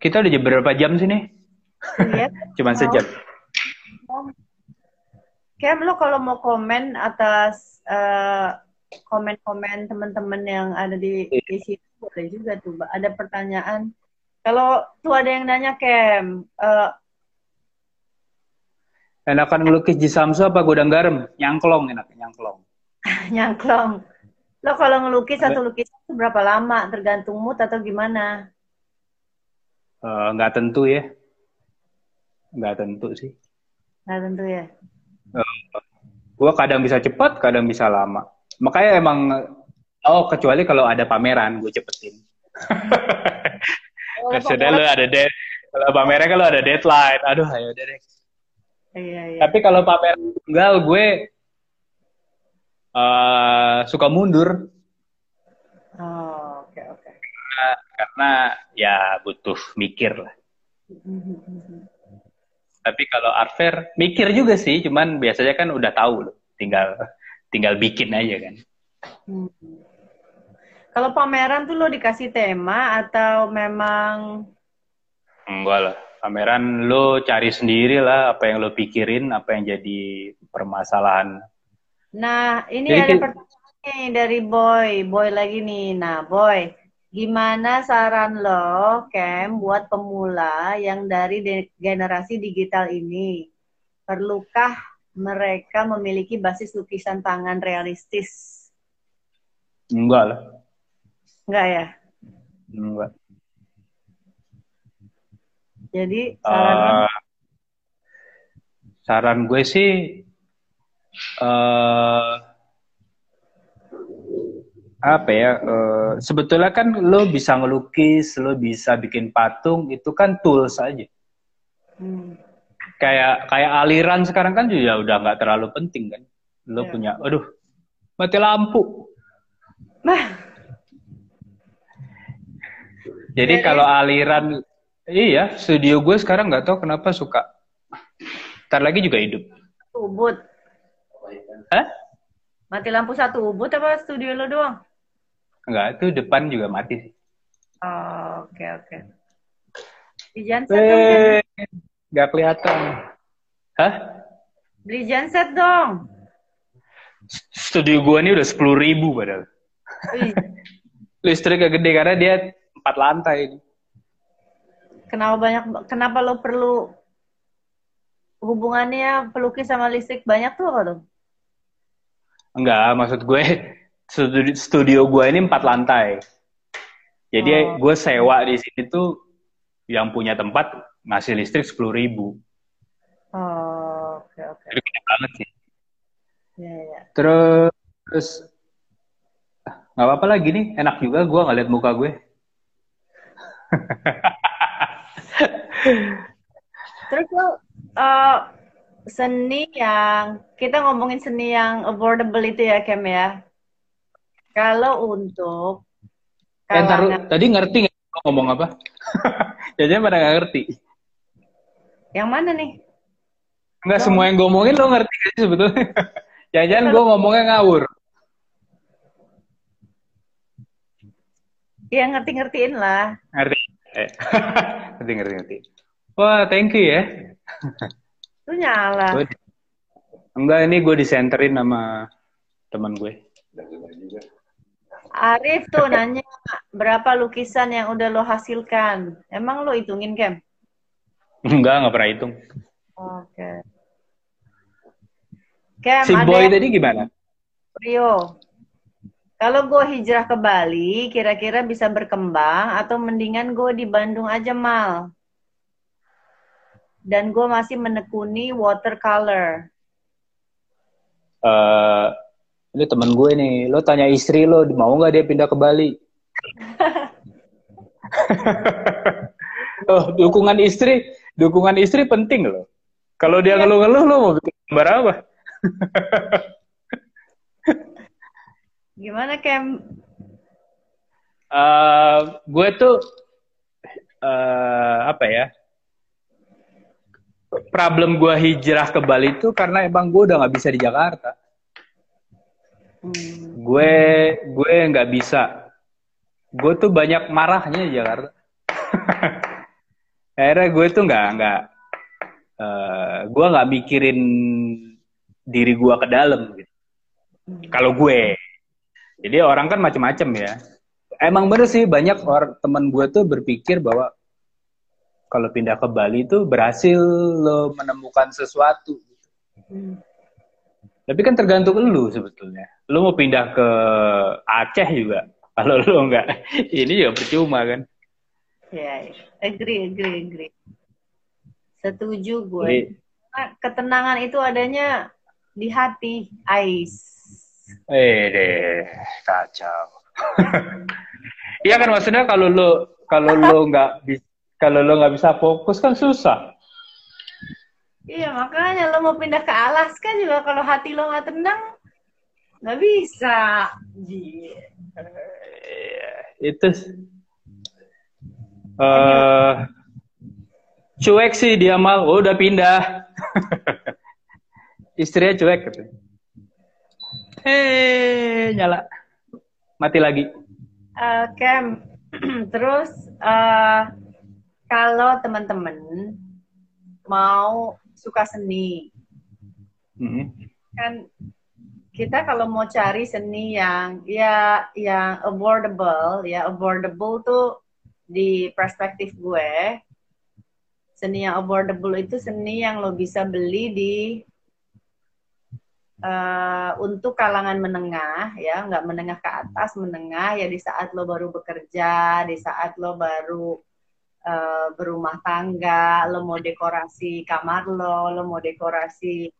Kita udah berapa jam sini? Iya. Cuman sejam. Kem lo kalau mau komen atas uh, komen-komen teman-teman yang ada di, di situ boleh juga tuh. Ada pertanyaan. Kalau tuh ada yang nanya Kem, uh, enakan ngelukis di Samsu apa gudang garam? Nyangklong enak, nyangklong. nyangklong. Lo kalau ngelukis satu lukisan itu berapa lama? Tergantung mood atau gimana? Uh, nggak tentu ya. Nggak tentu sih. Nah tentu ya. Uh, gua kadang bisa cepat, kadang bisa lama. Makanya emang oh kecuali kalau ada pameran gue cepetin. oh, Maksudnya lu ada deh. Kalau pameran kalau ada deadline, aduh ayo deh. Iya, iya. Tapi kalau pameran tunggal gue uh, suka mundur. Oh, oke okay, oke. Okay. Karena, karena ya butuh mikir lah. Tapi kalau art fair mikir juga sih, cuman biasanya kan udah tahu loh, tinggal tinggal bikin aja kan. Hmm. Kalau pameran tuh lo dikasih tema atau memang enggak lah. Pameran lo cari sendiri lah apa yang lo pikirin, apa yang jadi permasalahan. Nah, ini jadi, ada pertanyaan dari Boy. Boy lagi nih. Nah, Boy, Gimana saran lo, Kem, buat pemula yang dari generasi digital ini? Perlukah mereka memiliki basis lukisan tangan realistis? Enggak lah. Enggak ya? Enggak. Jadi saran uh, saran gue sih uh, apa ya uh, sebetulnya kan lo bisa ngelukis lo bisa bikin patung itu kan tools saja hmm. kayak kayak aliran sekarang kan juga udah nggak terlalu penting kan lo yeah. punya aduh mati lampu nah Jadi Jadi- kalau aliran, iya, studio gue sekarang nggak tahu kenapa suka. Ntar lagi juga hidup. Ubud. Hah? Mati lampu satu ubud apa studio lo doang? Enggak, itu depan juga mati sih. Oh, oke oke. Beli genset dong, Ken. Eh, nggak kelihatan. Hah? Beli genset dong. Studio gue ini udah sepuluh ribu padahal. Wih, Listriknya gede karena dia empat lantai. kenapa banyak? Kenapa lo perlu hubungannya pelukis sama listrik banyak tuh apa tuh? Enggak, maksud gue studio, studio gue ini empat lantai. Jadi Oh. gue sewa di sini tuh yang punya tempat ngasih listrik sepuluh ribu. Oh, oke oke. Jadi gede banget sih. Ya ya. Terus, terus nggak apa-apa lagi nih, enak juga gue ngeliat muka gue. Terus lo eh, seni yang kita ngomongin seni yang affordable itu ya Kem ya. Kalau untuk Eh, tadi ngerti nggak ngomong apa? Jadinya pada nggak ngerti. yang mana nih? Nggak semua yang gue omongin lo ngerti sebetulnya? Jangan-jangan gue ngomongnya ngawur. Ya ngerti-ngertiin lah. Ngerti? Eh. ngerti, ngerti, ngerti. Wah, thank you ya. Itu nyala. Gua Enggak, ini gue disenterin sama teman gue. Arif tuh nanya berapa lukisan yang udah lo hasilkan. Emang lo hitungin Kem? Enggak, nggak pernah hitung. Oke. Kem Si ada boy yang tadi gimana? Rio. Kalau gue hijrah ke Bali, kira-kira bisa berkembang atau mendingan gue di Bandung aja mal. Dan gue masih menekuni watercolor. Eh, ini teman gue nih. Lo tanya istri lo, mau nggak dia pindah ke Bali? oh, dukungan istri, dukungan istri penting loh. Kalau dia ngeluh-ngeluh, lo mau bikin gambar apa? Gimana Kem? Eh, gue tuh eh apa ya? Problem gue hijrah ke Bali itu karena emang gue udah nggak bisa di Jakarta. Hmm. Gue gue nggak bisa. Gue tuh banyak marahnya di Jakarta. Akhirnya gue tuh nggak nggak eh gue nggak mikirin diri gue ke dalam gitu. Kalau gue, jadi orang kan macem-macem ya. Emang bener sih banyak orang teman gue tuh berpikir bahwa kalau pindah ke Bali tuh berhasil lo menemukan sesuatu. Hmm. Tapi kan tergantung lu sebetulnya. Lu mau pindah ke Aceh juga. Kalau lu nggak, ini ya percuma kan. Ya, ya. agree, agree, agree. Setuju gue. Jadi, Ketenangan itu adanya di hati, Ais. Eh deh, kacau. Iya kan maksudnya kalau lu kalau lu nggak bisa kalau lu nggak bisa fokus kan susah. Iya, makanya lo mau pindah ke Alaska juga kalau hati lo nggak tenang, nggak bisa. Iya, itu eh cuek sih dia mal, oh, udah pindah. Istrinya cuek gitu. Eh, nyala. Mati lagi. Eh, Kem, terus eh, kalau teman-teman mau suka seni, Mhm. kan kita kalau mau cari seni yang ya yang affordable ya affordable tuh di perspektif gue seni yang affordable itu seni yang lo bisa beli di eh, untuk kalangan menengah ya nggak menengah ke atas menengah ya di saat lo baru bekerja di saat lo baru eh, berumah tangga lo mau dekorasi kamar lo lo mau dekorasi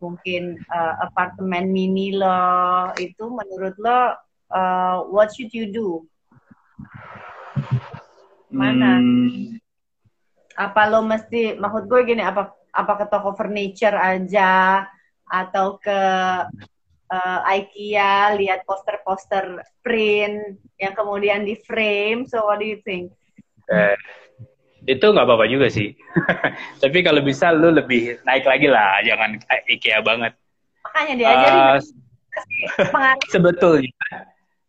mungkin uh, apartemen mini lo itu menurut lo uh, what should you do Mana? Hmm, apa lo mesti maksud gue gini apa apa ke toko furniture aja atau ke uh, IKEA, lihat poster-poster print yang kemudian di frame. So what do you think? Eh, itu nggak apa-apa juga sih. Tapi kalau bisa lu lebih naik lagi lah, jangan IKEA banget. Makanya diajarin. Uh, sebetulnya,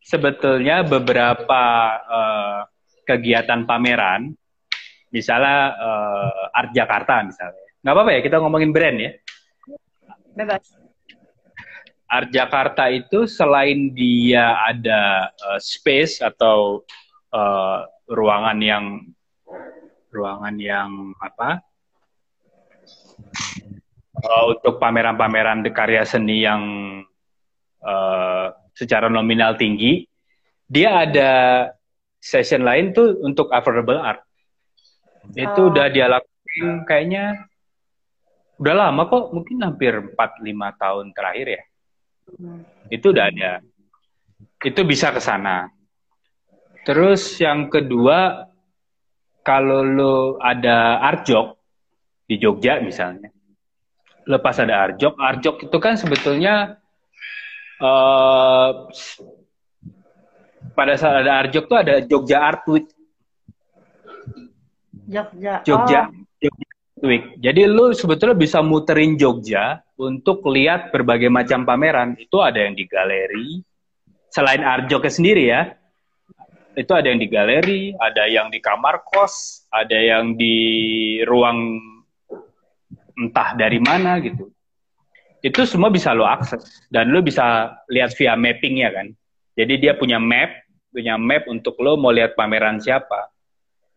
sebetulnya beberapa uh, kegiatan pameran, misalnya uh, Art Jakarta misalnya, nggak apa-apa ya kita ngomongin brand ya. Bebas. Art Jakarta itu selain dia ada uh, space atau uh, ruangan yang ruangan yang apa uh, untuk pameran-pameran karya seni yang uh, secara nominal tinggi, dia ada session lain tuh untuk affordable art. Itu oh. udah dia lakukan kayaknya udah lama kok, mungkin hampir 4 5 tahun terakhir ya. Itu udah ada. Itu bisa ke sana. Terus yang kedua, kalau lo ada artjok di Jogja misalnya, lepas ada artjok, artjok itu kan sebetulnya uh, pada saat ada artjok tuh ada Jogja Art Week. Jogja. Jogja. Oh. Week. Jadi lu sebetulnya bisa muterin Jogja untuk lihat berbagai macam pameran. Itu ada yang di galeri, selain Arjoknya sendiri ya. Itu ada yang di galeri, ada yang di kamar kos, ada yang di ruang entah dari mana gitu. Itu semua bisa lo akses dan lo bisa lihat via mappingnya kan. Jadi dia punya map, punya map untuk lo mau lihat pameran siapa.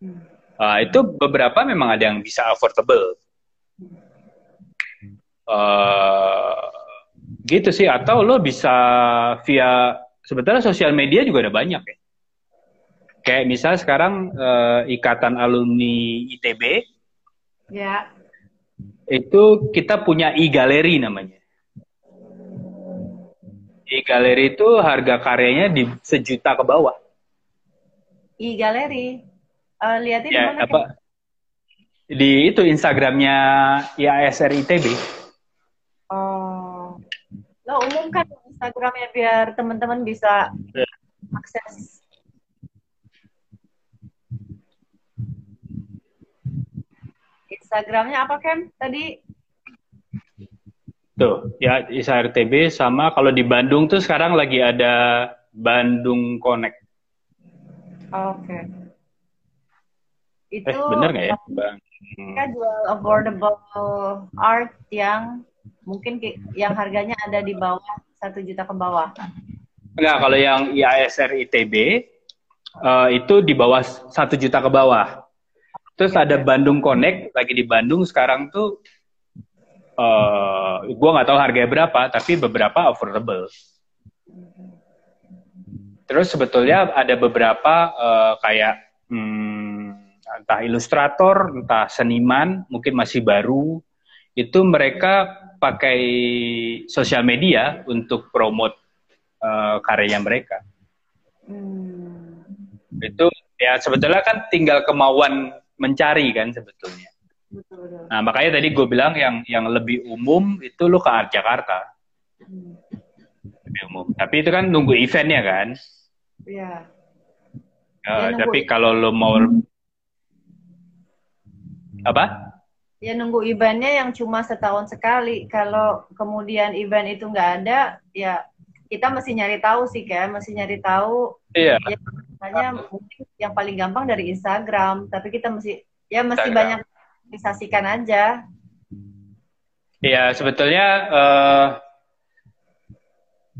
Hmm Uh, itu beberapa memang ada yang bisa affordable. Uh, gitu sih atau lo bisa via sebetulnya sosial media juga ada banyak ya. Kayak misal sekarang uh, ikatan alumni ITB. Ya. Itu kita punya e-galeri namanya. E-galeri itu harga karyanya di sejuta ke bawah. E-galeri. Uh, lihatnya ya, di mana? Apa? Kan? Di itu Instagramnya IASR ITB. Oh, lo umumkan Instagramnya biar teman-teman bisa ya. akses. Instagramnya apa kan tadi? Tuh, ya ISRTB sama kalau di Bandung tuh sekarang lagi ada Bandung Connect. Oke. Okay. Itu eh, bener nggak ya bang mereka jual affordable art yang mungkin yang harganya ada di bawah satu juta ke bawah. Enggak kalau yang IASR ITB uh, eh, itu di bawah satu juta ke bawah. Terus ada Bandung Connect lagi di Bandung sekarang tuh uh, eh, gue nggak tahu harganya berapa tapi beberapa affordable. Terus sebetulnya ada beberapa uh, kayak hmm, entah ilustrator, entah seniman, mungkin masih baru, itu mereka pakai sosial media untuk promote uh, karya mereka. Hmm. Itu ya sebetulnya kan tinggal kemauan mencari kan sebetulnya. Betul, Nah makanya tadi gue bilang yang yang lebih umum itu lo ke Art Jakarta. Hmm. Lebih umum. Tapi itu kan nunggu eventnya kan. Iya. Uh, tapi kalau lo mau apa? Ya nunggu eventnya yang cuma setahun sekali. Kalau kemudian event itu nggak ada, ya kita mesti nyari tahu sih kan, mesti nyari tahu. Iya. Ya, makanya mungkin yang paling gampang dari Instagram, tapi kita mesti ya mesti Instagram. banyak organisasikan aja. Iya, sebetulnya uh,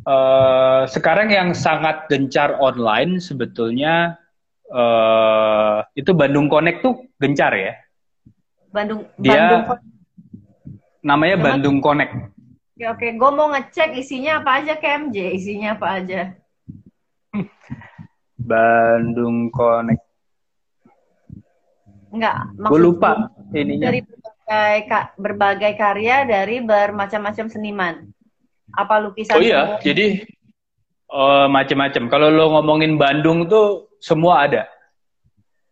uh, sekarang yang sangat gencar online sebetulnya uh, itu Bandung Connect tuh gencar ya. Bandung dia Bandung namanya Nama? Bandung Connect oke oke gue mau ngecek isinya apa aja KMJ isinya apa aja Bandung Connect Enggak, gue lupa ininya dari berbagai, berbagai karya dari bermacam-macam seniman. Apa lukisan? Oh iya, semua? jadi uh, macam-macam. Kalau lo ngomongin Bandung tuh semua ada.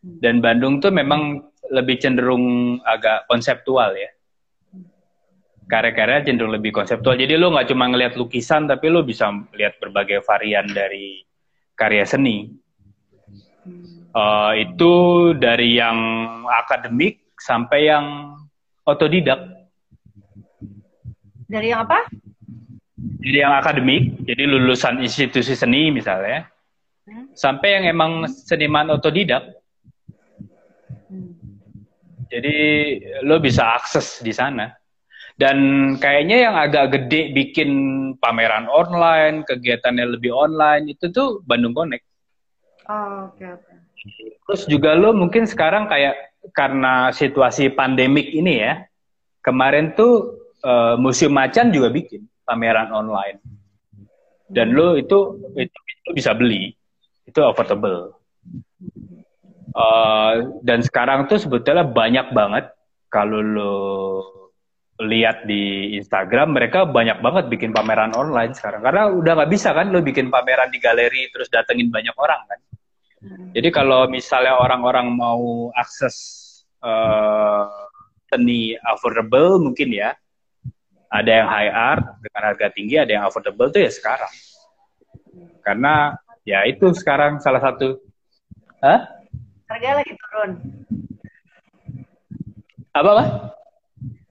Hmm. Dan Bandung tuh memang lebih cenderung agak konseptual ya. karya-karya cenderung lebih konseptual. Jadi lo nggak cuma ngelihat lukisan, tapi lo bisa lihat berbagai varian dari karya seni. Uh, itu dari yang akademik sampai yang otodidak. Dari yang apa? Dari yang akademik, jadi lulusan institusi seni misalnya, hmm? sampai yang emang seniman otodidak. Jadi lo bisa akses di sana. Dan kayaknya yang agak gede bikin pameran online, kegiatannya lebih online, itu tuh Bandung Connect. Oh, oke okay, oke. Okay. Terus juga lo mungkin sekarang kayak karena situasi pandemik ini ya, kemarin tuh uh, Museum Macan juga bikin pameran online. Dan lo itu, itu, itu bisa beli, itu affordable. Uh, dan sekarang tuh sebetulnya banyak banget. Kalau lo lihat di Instagram mereka banyak banget bikin pameran online sekarang. Karena udah nggak bisa kan lo bikin pameran di galeri terus datengin banyak orang kan? Hmm. jadi kalau misalnya orang-orang mau akses uh, seni affordable mungkin ya. Ada yang high art dengan harga tinggi ada yang affordable tuh ya sekarang. Karena ya itu sekarang salah satu. Hah? Harga lagi turun apa apa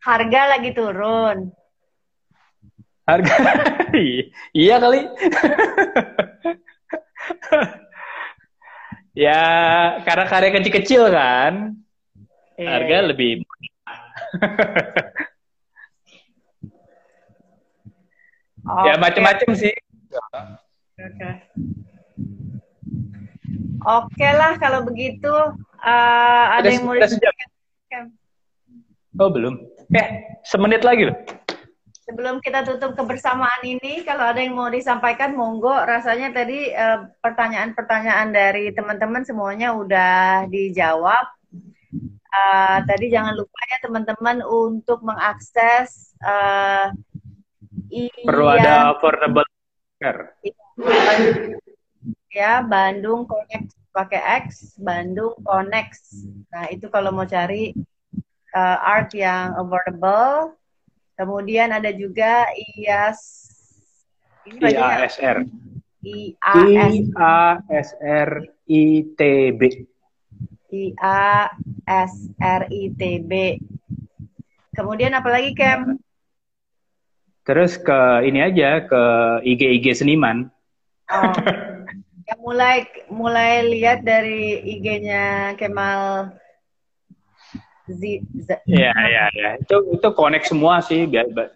harga lagi turun. Harga iya kali. ya karena karya kecil-kecil kan. Yeah. Harga lebih okay. Ya macam-macam sih. Oke. Okay. Oke lah kalau begitu uh, ada yang mau Oh belum. Eh, semenit lagi loh. Sebelum kita tutup kebersamaan ini, kalau ada yang mau disampaikan, monggo. Rasanya tadi eh, pertanyaan-pertanyaan dari teman-teman semuanya udah dijawab. Uh, tadi jangan lupa ya teman-teman untuk mengakses uh, perlu ada affordable ya Bandung Connect pakai X Bandung Connect nah itu kalau mau cari uh, art yang affordable. Kemudian ada juga IAS IASR. IASR ITB. IASR ITB. Kemudian apa lagi Kem? Terus ke ini aja ke IG-IG seniman. Oh. Ya mulai mulai lihat dari IG-nya Kemal Iya, iya, iya. Itu itu connect semua sih, biar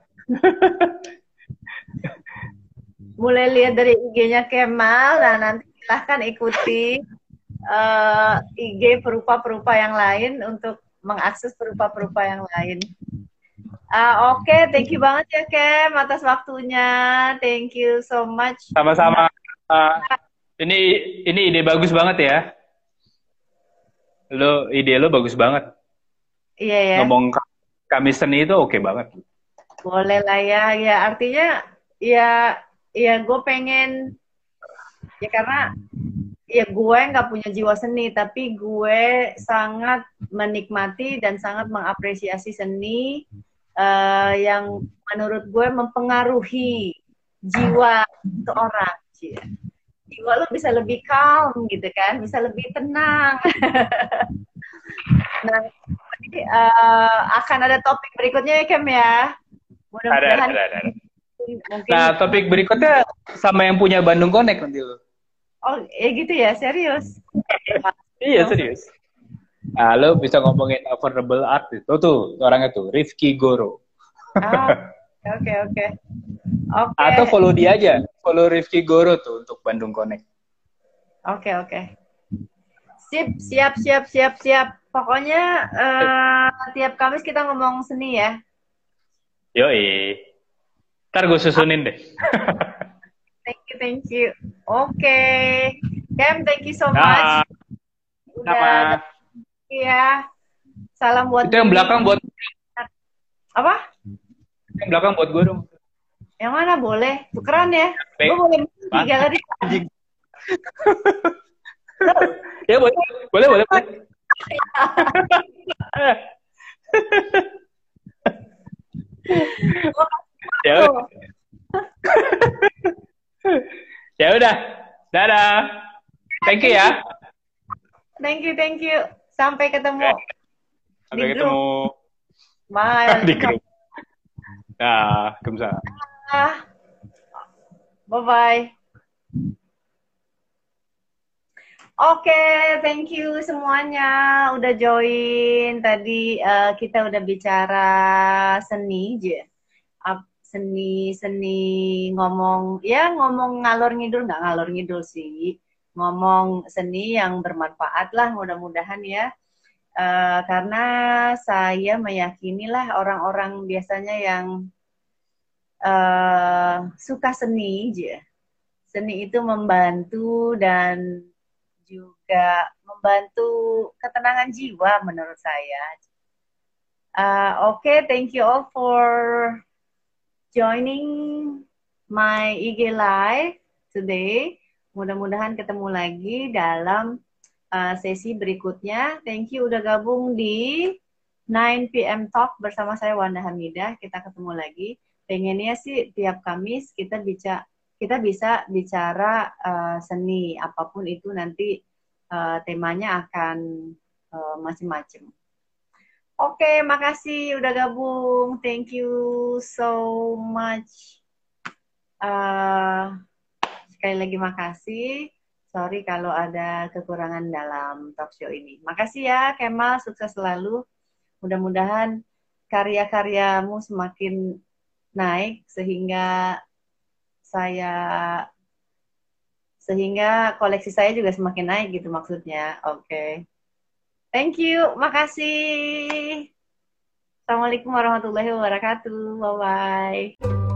Mulai lihat dari IG-nya Kemal, nah nanti silahkan ikuti uh, eh, IG perupa-perupa yang lain untuk mengakses perupa-perupa yang lain. Uh, Oke, okay, thank you banget ya Kem atas waktunya. Thank you so much. Sama-sama. Uh, ini ini ide bagus banget ya. Lo ide lo bagus banget. Iya ya. Ngomong kami seni itu oke okay banget. Boleh lah ya, ya artinya ya ya gue pengen ya karena ya gue nggak punya jiwa seni tapi gue sangat menikmati dan sangat mengapresiasi seni uh, yang menurut gue mempengaruhi jiwa seorang jiwa lo bisa lebih calm gitu kan bisa lebih tenang nah uh, akan ada topik berikutnya ya Kem ya. Mudah-mudahan. Ada, ada, ada, ada. Mungkin... Nah, topik berikutnya sama yang punya Bandung Connect nanti lo. Oh, ya gitu ya, serius. iya, serius. Nah, lo bisa ngomongin affordable art itu tuh orangnya tuh Rifki Goro. Ah, oke oke. Oke. Atau follow dia aja, follow Rifki Goro tuh untuk Bandung Connect. Oke okay, oke. Okay. Sip, siap siap siap siap. Pokoknya uh, tiap Kamis kita ngomong seni ya. Yoi. Ntar gue susunin deh. thank you, thank you. Oke. Okay. Kem, thank you so much. Udah. Iya. Salam buat Itu yang belakang buat apa? Yang belakang buat gue dong. Yang mana boleh? Tukeran ya? Gue boleh di galeri. ya boleh, boleh, boleh. boleh. ya udah. ya udah. Dadah. Thank you ya. Thank you, thank you. Sampai ketemu. Sampai Di ketemu Bye. di grup. Nah, Gemsa. Bye bye. Oke, thank you semuanya udah join. Tadi uh, kita udah bicara seni, je. seni seni ngomong ya ngomong ngalor ngidul nggak ngalor ngidul sih ngomong seni yang bermanfaat lah mudah-mudahan ya uh, karena saya meyakini lah orang-orang biasanya yang uh, suka seni je seni itu membantu dan juga membantu ketenangan jiwa menurut saya. Uh, Oke, okay, thank you all for joining my IG live today. Mudah-mudahan ketemu lagi dalam uh, sesi berikutnya. Thank you udah gabung di 9 PM Talk bersama saya Wanda Hamidah. Kita ketemu lagi. Pengennya sih tiap Kamis kita bisa kita bisa bicara uh, seni apa pun itu nanti uh, temanya akan uh, macam-macam. Oke, okay, makasih udah gabung. Thank you so much. Uh, sekali lagi makasih. Sorry kalau ada kekurangan dalam talk show ini. Makasih ya, Kemal. Sukses selalu. Mudah-mudahan karya-karyamu semakin naik sehingga saya sehingga koleksi saya juga semakin naik gitu maksudnya. Oke. Okay. Thank you. Makasih. Assalamualaikum warahmatullahi wabarakatuh. Bye bye.